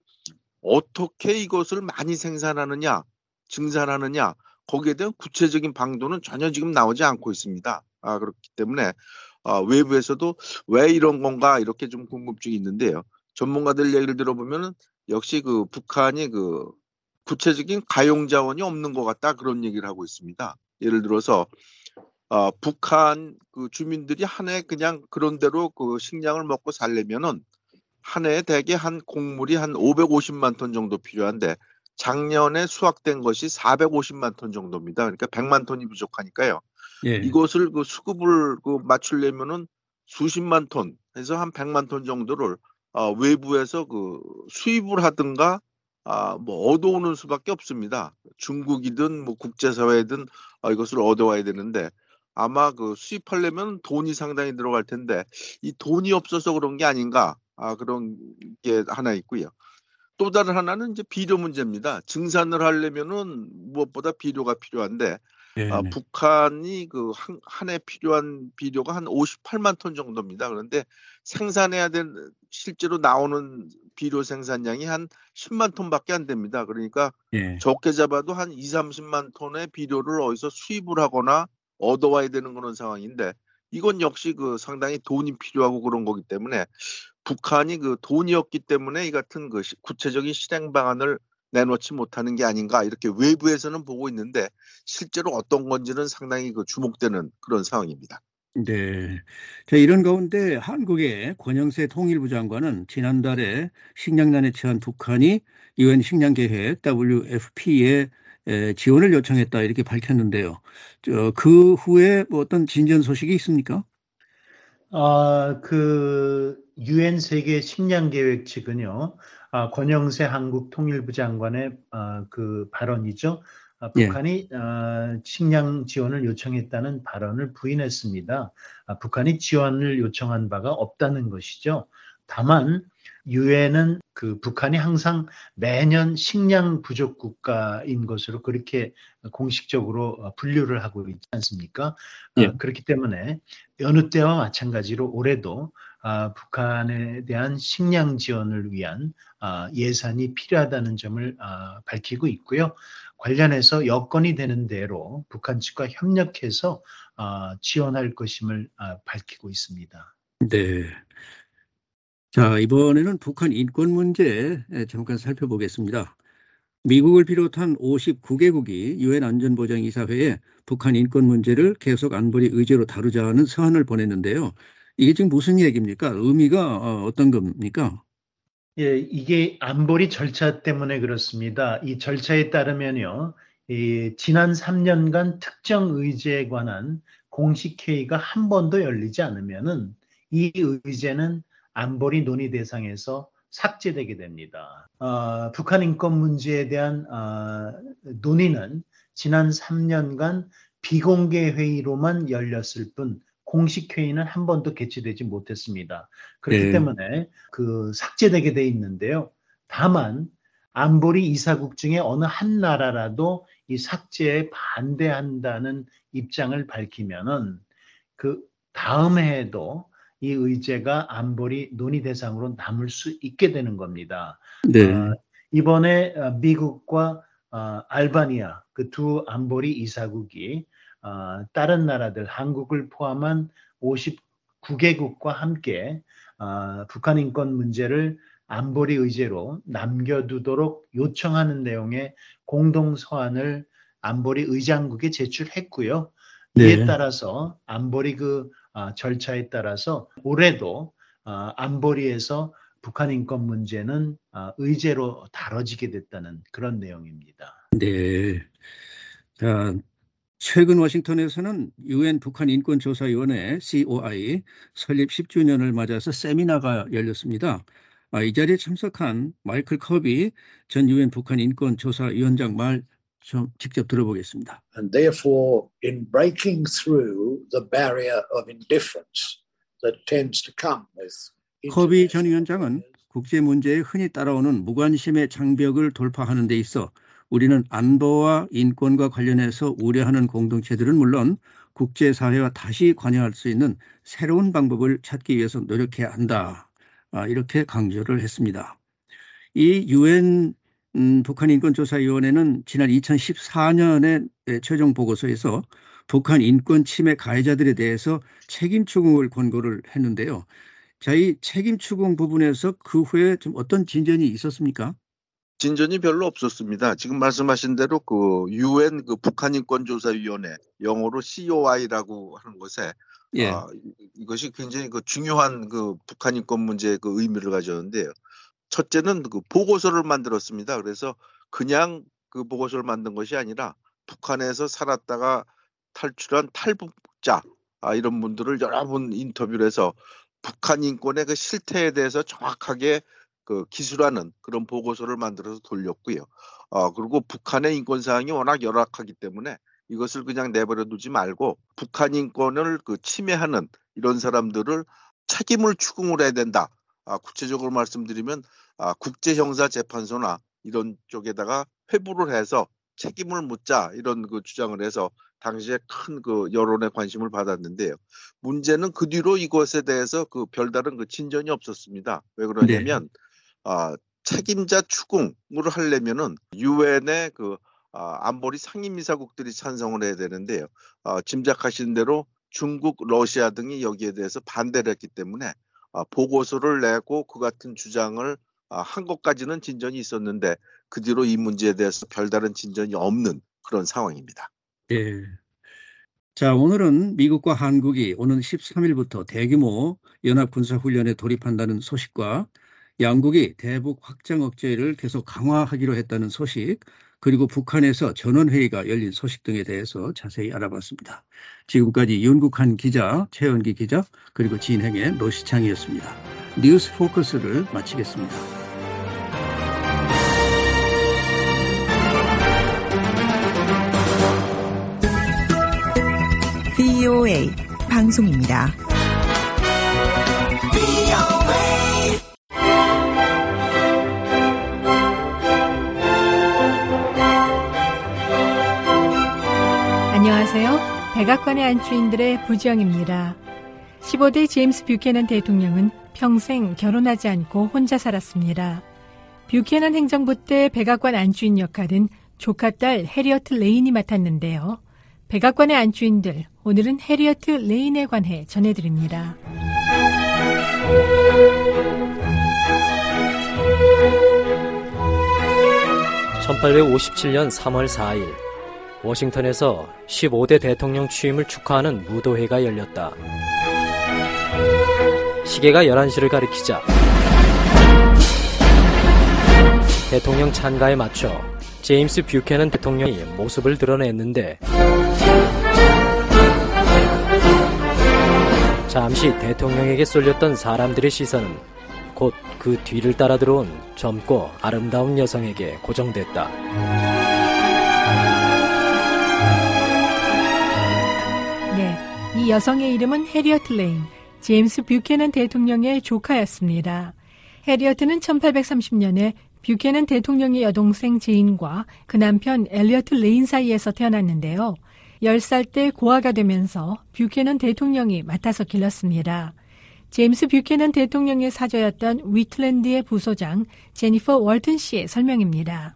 어떻게 이것을 많이 생산하느냐, 증산하느냐 거기에 대한 구체적인 방도는 전혀 지금 나오지 않고 있습니다. 아 그렇기 때문에 어, 외부에서도 왜 이런 건가 이렇게 좀 궁금증이 있는데요. 전문가들 얘기를 들어보면은 역시 그 북한이 그 구체적인 가용 자원이 없는 것 같다 그런 얘기를 하고 있습니다. 예를 들어서 어, 북한 그 주민들이 한 해 그냥 그런 대로 그 식량을 먹고 살려면은 한 해에 대개 한 곡물이 한 550만 톤 정도 필요한데 작년에 수확된 것이 450만 톤 정도입니다. 그러니까 100만 톤이 부족하니까요. 예. 이것을 그 수급을 그 맞추려면은 수십만 톤 해서 한 100만 톤 정도를 어, 외부에서 그 수입을 하든가 아, 뭐 얻어오는 수밖에 없습니다. 중국이든 뭐 국제사회든 어, 이것을 얻어와야 되는데 아마 그 수입하려면 돈이 상당히 들어갈 텐데 이 돈이 없어서 그런 게 아닌가 아, 그런 게 하나 있고요. 또 다른 하나는 이제 비료 문제입니다. 증산을 하려면은 무엇보다 비료가 필요한데 예, 아, 네. 북한이 그한한해 필요한 비료가 한 58만 톤 정도입니다. 그런데 생산해야 될 실제로 나오는 비료 생산량이 한 10만 톤밖에 안 됩니다. 그러니까 예. 적게 잡아도 한 2, 30만 톤의 비료를 어디서 수입을 하거나 얻어와야 되는 그런 상황인데 이건 역시 그 상당히 돈이 필요하고 그런 거기 때문에 북한이 그 돈이 없기 때문에 이 같은 그 시- 구체적인 실행 방안을 내놓지 못하는 게 아닌가 이렇게 외부에서는 보고 있는데 실제로 어떤 건지는 상당히 그 주목되는 그런 상황입니다. 네. 자, 이런 가운데 한국의 권영세 통일부 장관은 지난달에 식량난에 처한 북한이 유엔 식량계획 WFP에 지원을 요청했다 이렇게 밝혔는데요. 저, 그 후에 뭐 어떤 진전 소식이 있습니까? 아, 그 유엔 세계 식량 계획 측은요. 아, 권영세 한국 통일부 장관의 아, 그 발언이죠. 아, 예. 북한이 아, 식량 지원을 요청했다는 발언을 부인했습니다. 아, 북한이 지원을 요청한 바가 없다는 것이죠. 다만 유엔은 그 북한이 항상 매년 식량 부족 국가인 것으로 그렇게 공식적으로 분류를 하고 있지 않습니까? 예. 아, 그렇기 때문에 여느 때와 마찬가지로 올해도 아, 북한에 대한 식량 지원을 위한 아, 예산이 필요하다는 점을 아, 밝히고 있고요. 관련해서 여건이 되는 대로 북한 측과 협력해서 아, 지원할 것임을 아, 밝히고 있습니다. 네. 자, 이번에는 북한 인권 문제 잠깐 살펴보겠습니다. 미국을 비롯한 59개국이 유엔 안전보장이사회에 북한 인권 문제를 계속 안보리 의제로 다루자는 서한을 보냈는데요. 이게 지금 무슨 얘기입니까? 의미가 어, 어떤 겁니까? 예, 이게 안보리 절차 때문에 그렇습니다. 이 절차에 따르면요, 이 지난 3년간 특정 의제에 관한 공식 회의가 한 번도 열리지 않으면은 이 의제는 안보리 논의 대상에서 삭제되게 됩니다. 어, 북한 인권 문제에 대한 어, 논의는 지난 3년간 비공개 회의로만 열렸을 뿐 공식 회의는 한 번도 개최되지 못했습니다. 그렇기 네. 때문에 그 삭제되게 돼 있는데요. 다만 안보리 이사국 중에 어느 한 나라라도 이 삭제에 반대한다는 입장을 밝히면은 그 다음 해에도 이 의제가 안보리 논의 대상으로 남을 수 있게 되는 겁니다. 네. 어, 이번에 어, 미국과 어, 알바니아 그 두 안보리 이사국이 어, 다른 나라들 한국을 포함한 59개국과 함께 어, 북한 인권 문제를 안보리 의제로 남겨두도록 요청하는 내용의 공동 서한을 안보리 의장국에 제출했고요. 이에 네. 따라서 안보리 그 아, 절차에 따라서 올해도 아, 안보리에서 북한 인권 문제는 아, 의제로 다뤄지게 됐다는 그런 내용입니다. 네. 자, 최근 워싱턴에서는 유엔 북한 인권조사위원회 COI 설립 10주년을 맞아서 세미나가 열렸습니다. 아, 이 자리에 참석한 마이클 커비 전 유엔 북한 인권조사위원장 말 좀 직접 들어보겠습니다. And therefore, in breaking through the barrier of indifference that tends to come with 커비 전 위원장은 국제 문제에 흔히 따라오는 무관심의 장벽을 돌파하는 데 있어 우리는 안보와 인권과 관련해서 우려하는 공동체들은 물론 국제사회와 다시 관여할 수 있는 새로운 방법을 찾기 위해서 노력해야 한다. 아, 이렇게 강조를 했습니다. 이 유엔 음, 북한 인권조사위원회는 지난 2014년에 최종 보고서에서 북한 인권 침해 가해자들에 대해서 책임 추궁을 권고를 했는데요. 자, 이 책임 추궁 부분에서 그 후에 좀 어떤 진전이 있었습니까? 진전이 별로 없었습니다. 지금 말씀하신 대로 그 유엔 그 북한 인권조사위원회 영어로 COI라고 하는 것에 예. 아, 이것이 굉장히 그 중요한 그 북한 인권 문제의 그 의미를 가졌는데요. 첫째는 그 보고서를 만들었습니다. 그래서 그냥 그 보고서를 만든 것이 아니라 북한에서 살았다가 탈출한 탈북자 아, 이런 분들을 여러 번 인터뷰를 해서 북한 인권의 그 실태에 대해서 정확하게 그 기술하는 그런 보고서를 만들어서 돌렸고요. 어, 그리고 북한의 인권 사항이 워낙 열악하기 때문에 이것을 그냥 내버려 두지 말고 북한 인권을 그 침해하는 이런 사람들을 책임을 추궁을 해야 된다. 아, 구체적으로 말씀드리면 아, 국제형사재판소나 이런 쪽에다가 회부를 해서 책임을 묻자 이런 그 주장을 해서 당시에 큰 그 여론의 관심을 받았는데요. 문제는 그 뒤로 이것에 대해서 그 별다른 그 진전이 없었습니다. 왜 그러냐면 아, 책임자 추궁을 하려면은 유엔의 그 아, 안보리 상임이사국들이 찬성을 해야 되는데요. 아, 짐작하신 대로 중국, 러시아 등이 여기에 대해서 반대를 했기 때문에 아, 보고서를 내고 그 같은 주장을 아, 한 것까지는 진전이 있었는데 그 뒤로 이 문제에 대해서 별다른 진전이 없는 그런 상황입니다. 예. 자, 오늘은 미국과 한국이 오는 13일부터 대규모 연합군사훈련에 돌입한다는 소식과 양국이 대북 확장 억제를 계속 강화하기로 했다는 소식, 그리고 북한에서 전원회의가 열린 소식 등에 대해서 자세히 알아봤습니다. 지금까지 윤국한 기자, 최연기 기자, 그리고 진행의 노시창이었습니다. 뉴스 포커스를 마치겠습니다. VOA 방송입니다. 백악관의 안주인들의 부지영입니다. 15대 제임스 뷰캐넌 대통령은 평생 결혼하지 않고 혼자 살았습니다. 뷰캐넌 행정부 때 백악관 안주인 역할은 조카 딸 해리어트 레인이 맡았는데요. 백악관의 안주인들, 오늘은 해리어트 레인에 관해 전해드립니다. 1857년 3월 4일 워싱턴에서 15대 대통령 취임을 축하하는 무도회가 열렸다. 시계가 11시를 가리키자 대통령 찬가에 맞춰 제임스 뷰캐넌 대통령이 모습을 드러냈는데 잠시 대통령에게 쏠렸던 사람들의 시선은 곧 그 뒤를 따라 들어온 젊고 아름다운 여성에게 고정됐다. 이 여성의 이름은 해리어트 레인, 제임스 뷰캐넌 대통령의 조카였습니다. 해리어트는 1830년에 뷰캐넌 대통령의 여동생 제인과 그 남편 엘리어트 레인 사이에서 태어났는데요. 10살 때 고아가 되면서 뷰캐넌 대통령이 맡아서 길렀습니다. 제임스 뷰캐넌 대통령의 사저였던 위틀랜드의 부소장 제니퍼 월튼 씨의 설명입니다.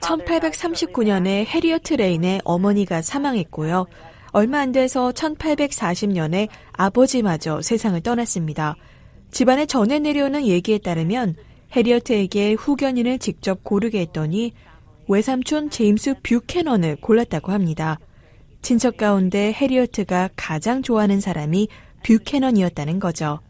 1839년에 해리어트 레인의 어머니가 사망했고요. 얼마 안 돼서 1840년에 아버지마저 세상을 떠났습니다. 집안에 전해 내려오는 얘기에 따르면 해리어트에게 후견인을 직접 고르게 했더니 외삼촌 제임스 뷰캐넌을 골랐다고 합니다. 친척 가운데 해리어트가 가장 좋아하는 사람이 뷰캐넌이었다는 거죠.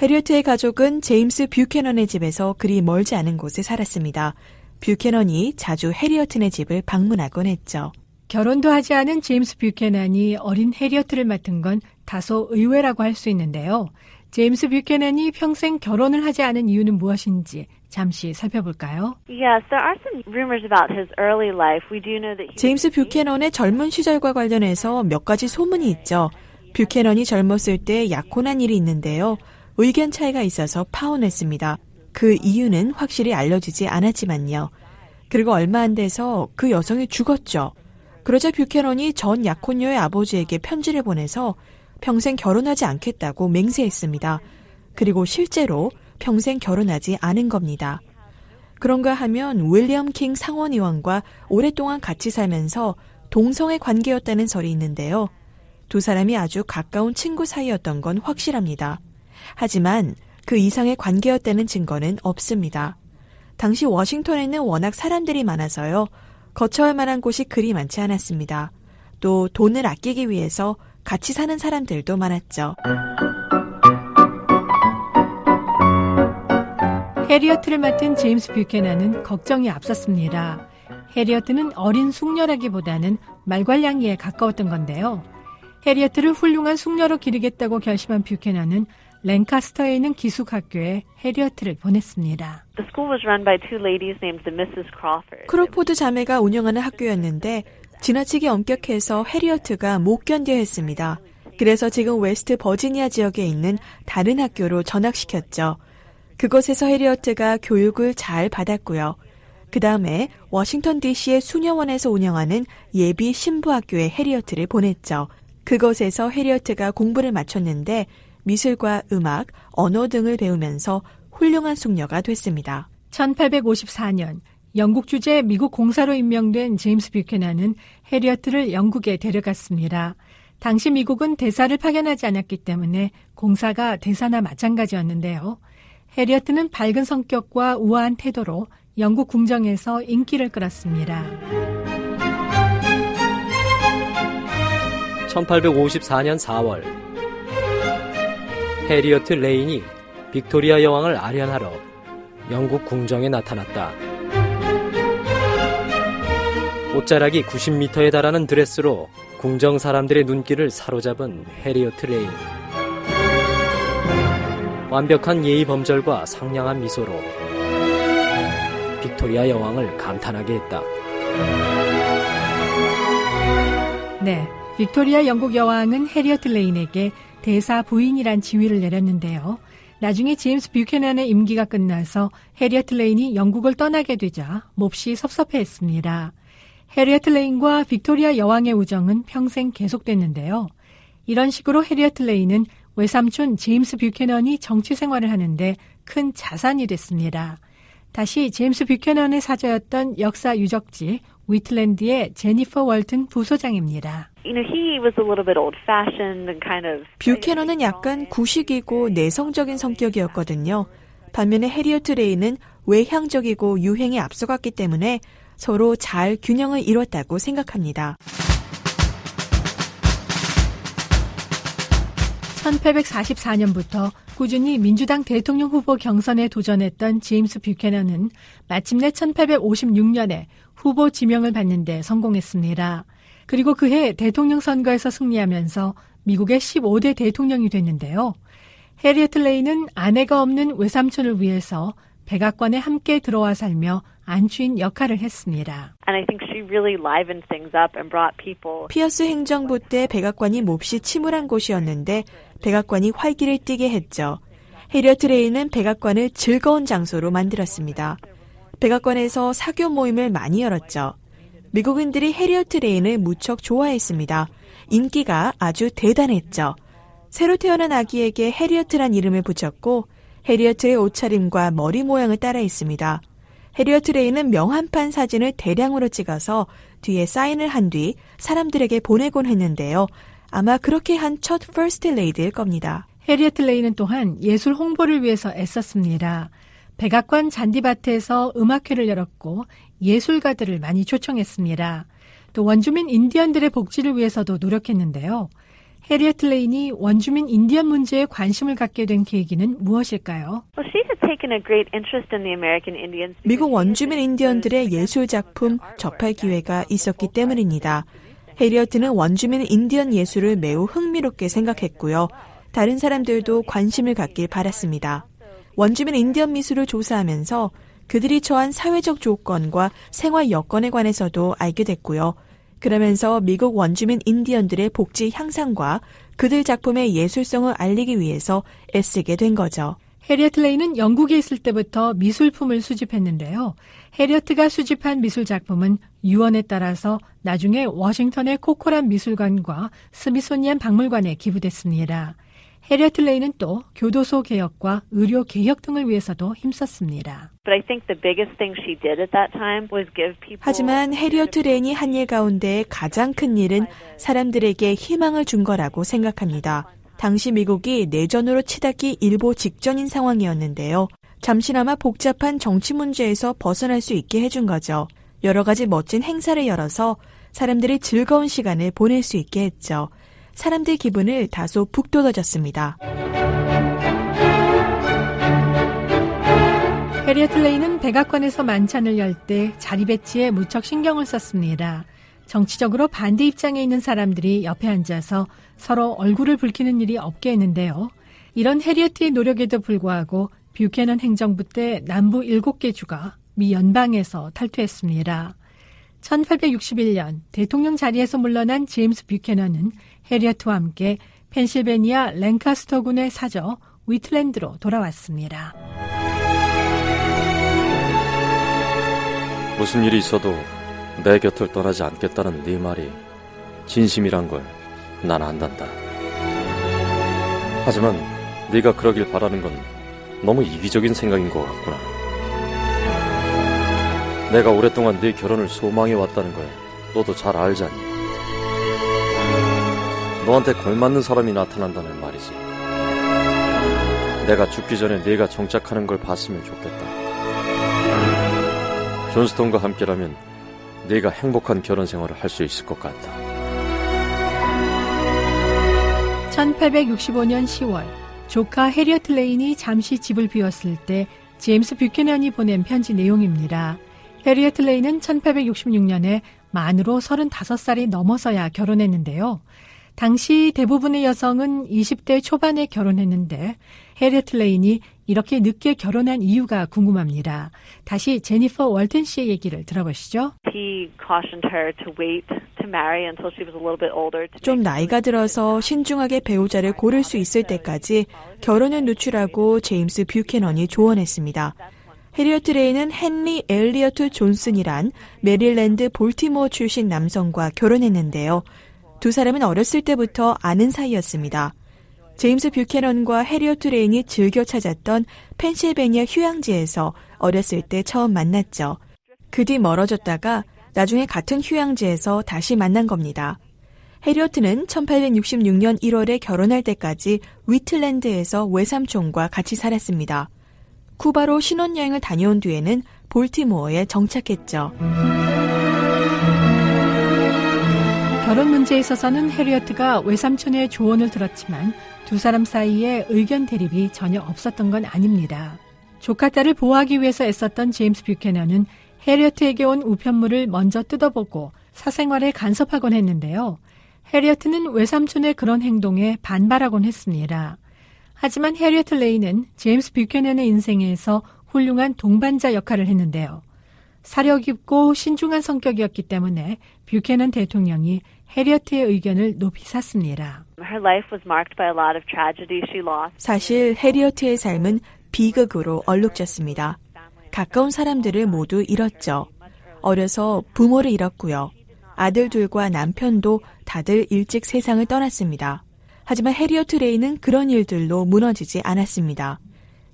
해리어트의 가족은 제임스 뷰캐넌의 집에서 그리 멀지 않은 곳에 살았습니다. 뷰캐넌이 자주 해리어트의 집을 방문하곤 했죠. 결혼도 하지 않은 제임스 뷰캐넌이 어린 해리어트를 맡은 건 다소 의외라고 할 수 있는데요. 제임스 뷰캐넌이 평생 결혼을 하지 않은 이유는 무엇인지 잠시 살펴볼까요? Yes, there are some rumors about his early life. We do know that he 제임스 뷰캐넌의 젊은 시절과 관련해서 몇 가지 소문이 있죠. 뷰캐넌이 젊었을 때 약혼한 일이 있는데요. 의견 차이가 있어서 파혼했습니다. 그 이유는 확실히 알려지지 않았지만요. 그리고 얼마 안 돼서 그 여성이 죽었죠. 그러자 뷰캐넌이 전 약혼녀의 아버지에게 편지를 보내서 평생 결혼하지 않겠다고 맹세했습니다. 그리고 실제로 평생 결혼하지 않은 겁니다. 그런가 하면 윌리엄 킹 상원의원과 오랫동안 같이 살면서 동성애 관계였다는 설이 있는데요. 두 사람이 아주 가까운 친구 사이였던 건 확실합니다. 하지만 그 이상의 관계였다는 증거는 없습니다. 당시 워싱턴에는 워낙 사람들이 많아서요. 거처할 만한 곳이 그리 많지 않았습니다. 또 돈을 아끼기 위해서 같이 사는 사람들도 많았죠. 해리어트를 맡은 제임스 뷰캐넌은 걱정이 앞섰습니다. 해리어트는 어린 숙녀라기보다는 말괄량이에 가까웠던 건데요. 해리어트를 훌륭한 숙녀로 기르겠다고 결심한 뷰캐넌은 랭카스터에 있는 기숙학교에 해리어트를 보냈습니다. The school was run by two ladies named the Misses Crawford. 크로포드 자매가 운영하는 학교였는데 지나치게 엄격해서 해리어트가 못 견뎌 했습니다. 그래서 지금 웨스트 버지니아 지역에 있는 다른 학교로 전학시켰죠. 그곳에서 해리어트가 교육을 잘 받았고요. 그 다음에 워싱턴 DC의 수녀원에서 운영하는 예비 신부학교에 해리어트를 보냈죠. 그곳에서 해리어트가 공부를 마쳤는데 미술과 음악, 언어 등을 배우면서 훌륭한 숙녀가 됐습니다. 1854년 영국 주재 미국 공사로 임명된 제임스 뷰캐넌은 해리어트를 영국에 데려갔습니다. 당시 미국은 대사를 파견하지 않았기 때문에 공사가 대사나 마찬가지였는데요. 해리어트는 밝은 성격과 우아한 태도로 영국 궁정에서 인기를 끌었습니다. 1854년 4월 해리어트 레인이 빅토리아 여왕을 알현하러 영국 궁정에 나타났다. 옷자락이 90m에 달하는 드레스로 궁정 사람들의 눈길을 사로잡은 해리어트 레인. 완벽한 예의 범절과 상냥한 미소로 빅토리아 여왕을 감탄하게 했다. 네, 빅토리아 영국 여왕은 해리어트 레인에게 대사 부인이란 지위를 내렸는데요. 나중에 제임스 뷰캐넌의 임기가 끝나서 해리어트 레인이 영국을 떠나게 되자 몹시 섭섭해했습니다. 해리어트 레인과 빅토리아 여왕의 우정은 평생 계속됐는데요. 이런 식으로 해리어트 레인은 외삼촌 제임스 뷰캐넌이 정치 생활을 하는데 큰 자산이 됐습니다. 다시 제임스 뷰캐넌의 사저였던 역사 유적지 위틀랜드의 제니퍼 월튼 부소장입니다. You know, he was a little bit old-fashioned and kind of. 뷰캐넌은 약간 구식이고 내성적인 성격이었거든요. 반면에 해리어트 레인은 외향적이고 유행에 앞서갔기 때문에 서로 잘 균형을 이뤘다고 생각합니다. 1844년부터 꾸준히 민주당 대통령 후보 경선에 도전했던 제임스 뷰캐넌은 마침내 1856년에 후보 지명을 받는데 성공했습니다. 그리고 그해 대통령 선거에서 승리하면서 미국의 15대 대통령이 됐는데요. 해리어트 레이는 아내가 없는 외삼촌을 위해서 백악관에 함께 들어와 살며 안주인 역할을 했습니다. And I think she really livened things up and brought people. 피어스 행정부 때 백악관이 몹시 침울한 곳이었는데 백악관이 활기를 띠게 했죠. 해리어트 레인은 백악관을 즐거운 장소로 만들었습니다. 백악관에서 사교 모임을 많이 열었죠. 미국인들이 해리어트 레인을 무척 좋아했습니다. 인기가 아주 대단했죠. 새로 태어난 아기에게 해리어트란 이름을 붙였고 해리어트의 옷차림과 머리 모양을 따라했습니다. 해리어트 레인은 명함판 사진을 대량으로 찍어서 뒤에 사인을 한 뒤 사람들에게 보내곤 했는데요. 아마 그렇게 한 첫 퍼스트 레이디일 겁니다. 해리어트 레인은 또한 예술 홍보를 위해서 애썼습니다. 백악관 잔디밭에서 음악회를 열었고 예술가들을 많이 초청했습니다. 또 원주민 인디언들의 복지를 위해서도 노력했는데요. 해리어트 레인이 원주민 인디언 문제에 관심을 갖게 된 계기는 무엇일까요? Well, she had taken a great interest in the American Indians. 미국 원주민 인디언들의 예술 작품 접할 기회가 있었기 때문입니다. 해리어트는 원주민 인디언 예술을 매우 흥미롭게 생각했고요. 다른 사람들도 관심을 갖길 바랐습니다. 원주민 인디언 미술을 조사하면서 그들이 처한 사회적 조건과 생활 여건에 관해서도 알게 됐고요. 그러면서 미국 원주민 인디언들의 복지 향상과 그들 작품의 예술성을 알리기 위해서 애쓰게 된 거죠. 해리어트 레인은 영국에 있을 때부터 미술품을 수집했는데요. 해리어트가 수집한 미술 작품은 유언에 따라서 나중에 워싱턴의 코코란 미술관과 스미소니안 박물관에 기부됐습니다. 해리어트 레인은 또 교도소 개혁과 의료 개혁 등을 위해서도 힘썼습니다. But I think the biggest thing she did at that time was give people 하지만 해리어트 레인이 한 일 가운데 가장 큰 일은 사람들에게 희망을 준 거라고 생각합니다. 당시 미국이 내전으로 치닫기 일보 직전인 상황이었는데요. 잠시나마 복잡한 정치 문제에서 벗어날 수 있게 해준 거죠. 여러 가지 멋진 행사를 열어서 사람들이 즐거운 시간을 보낼 수 있게 했죠. 사람들 기분을 다소 북돋아줬습니다. 해리어트 레이는 백악관에서 만찬을 열 때 자리 배치에 무척 신경을 썼습니다. 정치적으로 반대 입장에 있는 사람들이 옆에 앉아서 서로 얼굴을 붉히는 일이 없게 했는데요. 이런 해리어트의 노력에도 불구하고 뷰캐넌 행정부 때 남부 7개 주가 미 연방에서 탈퇴했습니다. 1861년 대통령 자리에서 물러난 제임스 뷰캐넌은 해리어트와 함께 펜실베니아 랭카스터군의 사저 위틀랜드로 돌아왔습니다. 무슨 일이 있어도 내 곁을 떠나지 않겠다는 네 말이 진심이란 걸 난 안단다. 하지만 네가 그러길 바라는 건 너무 이기적인 생각인 것 같구나. 내가 오랫동안 네 결혼을 소망해 왔다는 걸 너도 잘 알잖니. 너한테 걸맞는 사람이 나타난다는 말이지. 내가 죽기 전에 네가 정착하는 걸 봤으면 좋겠다. 존스톤과 함께라면 네가 행복한 결혼 생활을 할 수 있을 것 같다. 1865년 10월 조카 해리어트 레인이 잠시 집을 비웠을 때 제임스 뷰캐넌이 보낸 편지 내용입니다. 해리어트 레인은 1866년에 만으로 35살이 넘어서야 결혼했는데요. 당시 대부분의 여성은 20대 초반에 결혼했는데 해리어트 레인이 이렇게 늦게 결혼한 이유가 궁금합니다. 다시 제니퍼 월튼 씨의 얘기를 들어보시죠. He cautioned her to wait to marry until she was a little bit older. To 좀 나이가 들어서 신중하게 배우자를 고를 수 있을 때까지 결혼을 늦추라고 제임스 뷰캐넌이 조언했습니다. 해리어트 레인은 헨리 엘리어트 존스톤이란 메릴랜드 볼티모어 출신 남성과 결혼했는데요. 두 사람은 어렸을 때부터 아는 사이였습니다. 제임스 뷰캐넌과 해리어트 레인이 즐겨 찾았던 펜실베니아 휴양지에서 어렸을 때 처음 만났죠. 그 뒤 멀어졌다가 나중에 같은 휴양지에서 다시 만난 겁니다. 해리어트는 1866년 1월에 결혼할 때까지 위틀랜드에서 외삼촌과 같이 살았습니다. 쿠바로 신혼여행을 다녀온 뒤에는 볼티모어에 정착했죠. 결혼 문제에 있어서는 해리어트가 외삼촌의 조언을 들었지만 두 사람 사이에 의견 대립이 전혀 없었던 건 아닙니다. 조카 딸을 보호하기 위해서 애썼던 제임스 뷰캐넌은 해리어트에게 온 우편물을 먼저 뜯어보고 사생활에 간섭하곤 했는데요. 해리어트는 외삼촌의 그런 행동에 반발하곤 했습니다. 하지만 해리어트 레인은 제임스 뷰캐넌의 인생에서 훌륭한 동반자 역할을 했는데요. 사려 깊고 신중한 성격이었기 때문에 뷰캐넌 대통령이 해리어트의 의견을 높이 샀습니다. Her life was marked by a lot of tragedy. She lost. 사실 해리어트의 삶은 비극으로 얼룩졌습니다. 가까운 사람들을 모두 잃었죠. 어려서 부모를 잃었고요. 아들들과 남편도 다들 일찍 세상을 떠났습니다. 하지만 해리어트 레인은 그런 일들로 무너지지 않았습니다.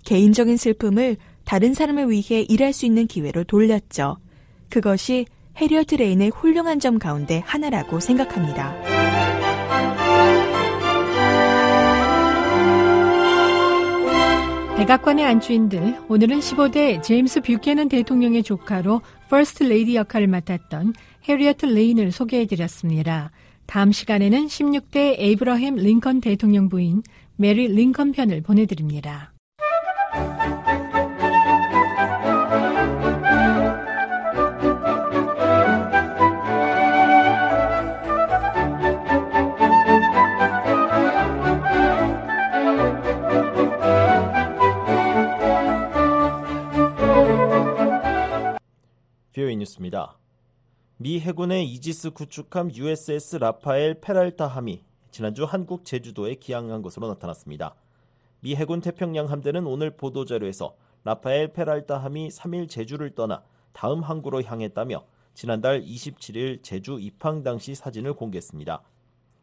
개인적인 슬픔을 다른 사람을 위해 일할 수 있는 기회로 돌렸죠. 그것이 해리어트 레인의 훌륭한 점 가운데 하나라고 생각합니다. 백악관의 안주인들, 오늘은 15대 제임스 뷰캐넌 대통령의 조카로 퍼스트 레이디 역할을 맡았던 해리어트 레인을 소개해드렸습니다. 다음 시간에는 16대 에이브러햄 링컨 대통령 부인 메리 링컨 편을 보내드립니다. VOA 뉴스입니다. 미 해군의 이지스 구축함 USS 라파엘 페랄타함이 지난주 한국 제주도에 기항한 것으로 나타났습니다. 미 해군 태평양 함대는 오늘 보도자료에서 라파엘 페랄타함이 3일 제주를 떠나 다음 항구로 향했다며 지난달 27일 제주 입항 당시 사진을 공개했습니다.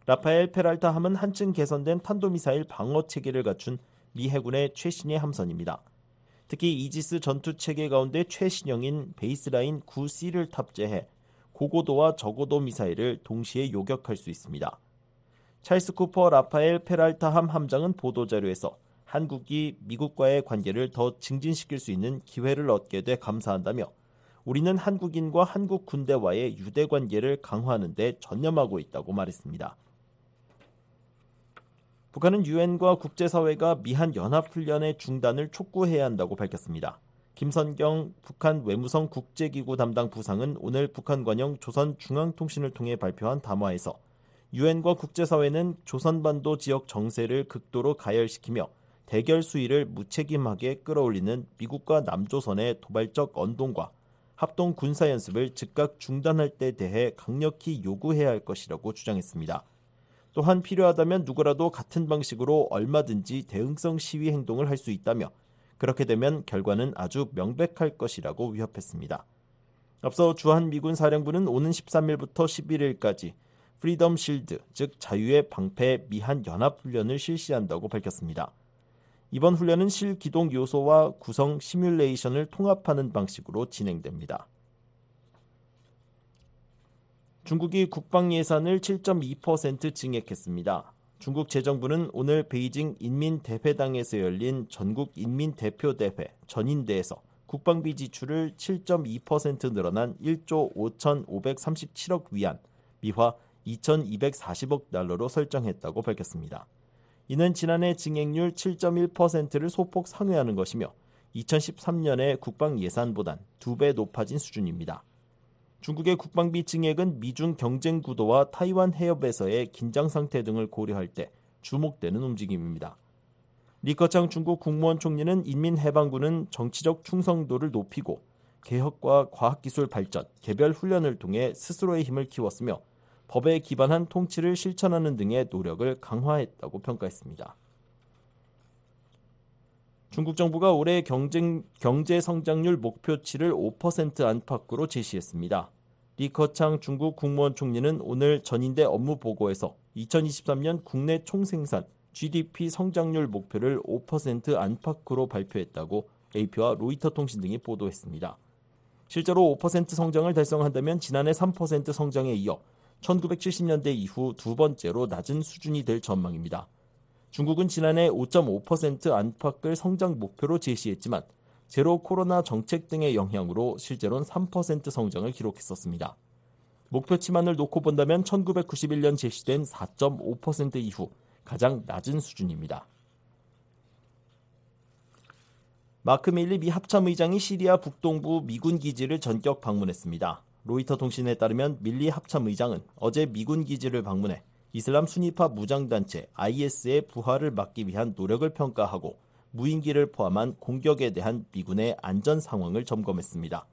라파엘 페랄타함은 한층 개선된 탄도미사일 방어 체계를 갖춘 미 해군의 최신의 함선입니다. 특히 이지스 전투 체계 가운데 최신형인 베이스라인 9C를 탑재해 고고도와 저고도 미사일을 동시에 요격할 수 있습니다. 찰스 쿠퍼 라파엘 페랄타함 함장은 보도자료에서 한국이 미국과의 관계를 더 증진시킬 수 있는 기회를 얻게 돼 감사한다며 우리는 한국인과 한국 군대와의 유대 관계를 강화하는 데 전념하고 있다고 말했습니다. 북한은 유엔과 국제사회가 미한 연합훈련의 중단을 촉구해야 한다고 밝혔습니다. 김선경 북한 외무성 국제기구 담당 부상은 오늘 북한 관영 조선중앙통신을 통해 발표한 담화에서 유엔과 국제사회는 조선반도 지역 정세를 극도로 가열시키며 대결 수위를 무책임하게 끌어올리는 미국과 남조선의 도발적 언동과 합동 군사 연습을 즉각 중단할 때 대해 강력히 요구해야 할 것이라고 주장했습니다. 또한 필요하다면 누구라도 같은 방식으로 얼마든지 대응성 시위 행동을 할 수 있다며 그렇게 되면 결과는 아주 명백할 것이라고 위협했습니다. 앞서 주한미군 사령부는 오는 13일부터 11일간 프리덤 실드, 즉 자유의 방패 미한 연합 훈련을 실시한다고 밝혔습니다. 이번 훈련은 실기동 요소와 구성 시뮬레이션을 통합하는 방식으로 진행됩니다. 중국이 국방 예산을 7.2% 증액했습니다. 중국 재정부는 오늘 베이징 인민대회당에서 열린 전국 인민대표대회 전인대에서 국방비 지출을 7.2% 늘어난 1조 5,537억 위안, 미화 2,240억 달러로 설정했다고 밝혔습니다. 이는 지난해 증액률 7.1%를 소폭 상회하는 것이며 2013년의 국방 예산보단 2배 높아진 수준입니다. 중국의 국방비 증액은 미중 경쟁 구도와 타이완 해협에서의 긴장 상태 등을 고려할 때 주목되는 움직임입니다. 리커창 중국 국무원 총리는 인민해방군은 정치적 충성도를 높이고 개혁과 과학기술 발전, 개별 훈련을 통해 스스로의 힘을 키웠으며 법에 기반한 통치를 실천하는 등의 노력을 강화했다고 평가했습니다. 중국 정부가 올해 경쟁, 경제 성장률 목표치를 5% 안팎으로 제시했습니다. 리커창 중국 국무원 총리는 오늘 전인대 업무 보고에서 2023년 국내 총생산 GDP 성장률 목표를 5% 안팎으로 발표했다고 AP와 로이터 통신 등이 보도했습니다. 실제로 5% 성장을 달성한다면 지난해 3% 성장에 이어 1970년대 이후 두 번째로 낮은 수준이 될 전망입니다. 중국은 지난해 5.5% 안팎을 성장 목표로 제시했지만 제로 코로나 정책 등의 영향으로 실제로는 3% 성장을 기록했었습니다. 목표치만을 놓고 본다면 1991년 제시된 4.5% 이후 가장 낮은 수준입니다. 마크 밀리 미 합참의장이 시리아 북동부 미군 기지를 전격 방문했습니다. 로이터 통신에 따르면 밀리 합참의장은 어제 미군 기지를 방문해 이슬람 순위파 무장단체 IS의 부활을 막기 위한 노력을 평가하고 무인기를 포함한 공격에 대한 미군의 안전 상황을 점검했습니다.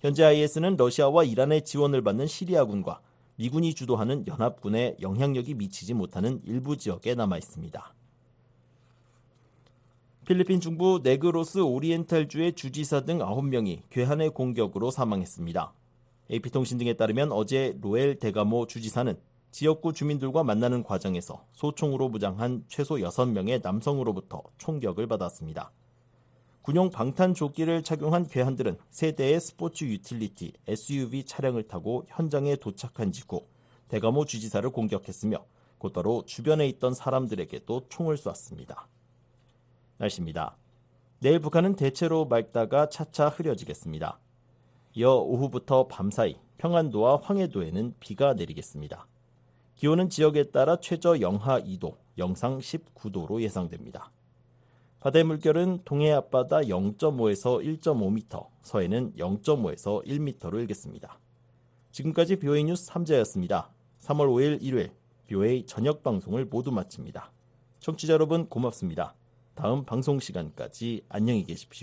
현재 IS는 러시아와 이란의 지원을 받는 시리아군과 미군이 주도하는 연합군의 영향력이 미치지 못하는 일부 지역에 남아 있습니다. 필리핀 중부 네그로스 오리엔탈주의 주지사 등 9명이 괴한의 공격으로 사망했습니다. AP통신 등에 따르면 어제 로엘 데가모 주지사는 지역구 주민들과 만나는 과정에서 소총으로 무장한 최소 6명의 남성으로부터 총격을 받았습니다. 군용 방탄 조끼를 착용한 괴한들은 세 대의 스포츠 유틸리티 SUV 차량을 타고 현장에 도착한 직후 대가모 주지사를 공격했으며 곧바로 주변에 있던 사람들에게도 총을 쏘았습니다. 날씨입니다. 내일 북한은 대체로 맑다가 차차 흐려지겠습니다. 이어 오후부터 밤사이 평안도와 황해도에는 비가 내리겠습니다. 기온은 지역에 따라 최저 영하 2도, 영상 19도로 예상됩니다. 바다의 물결은 동해 앞바다 0.5에서 1.5m, 서해는 0.5에서 1m로 일겠습니다. 지금까지 BOA 뉴스 3자였습니다. 3월 5일 일요일 BOA 저녁 방송을 모두 마칩니다. 청취자 여러분 고맙습니다. 다음 방송 시간까지 안녕히 계십시오.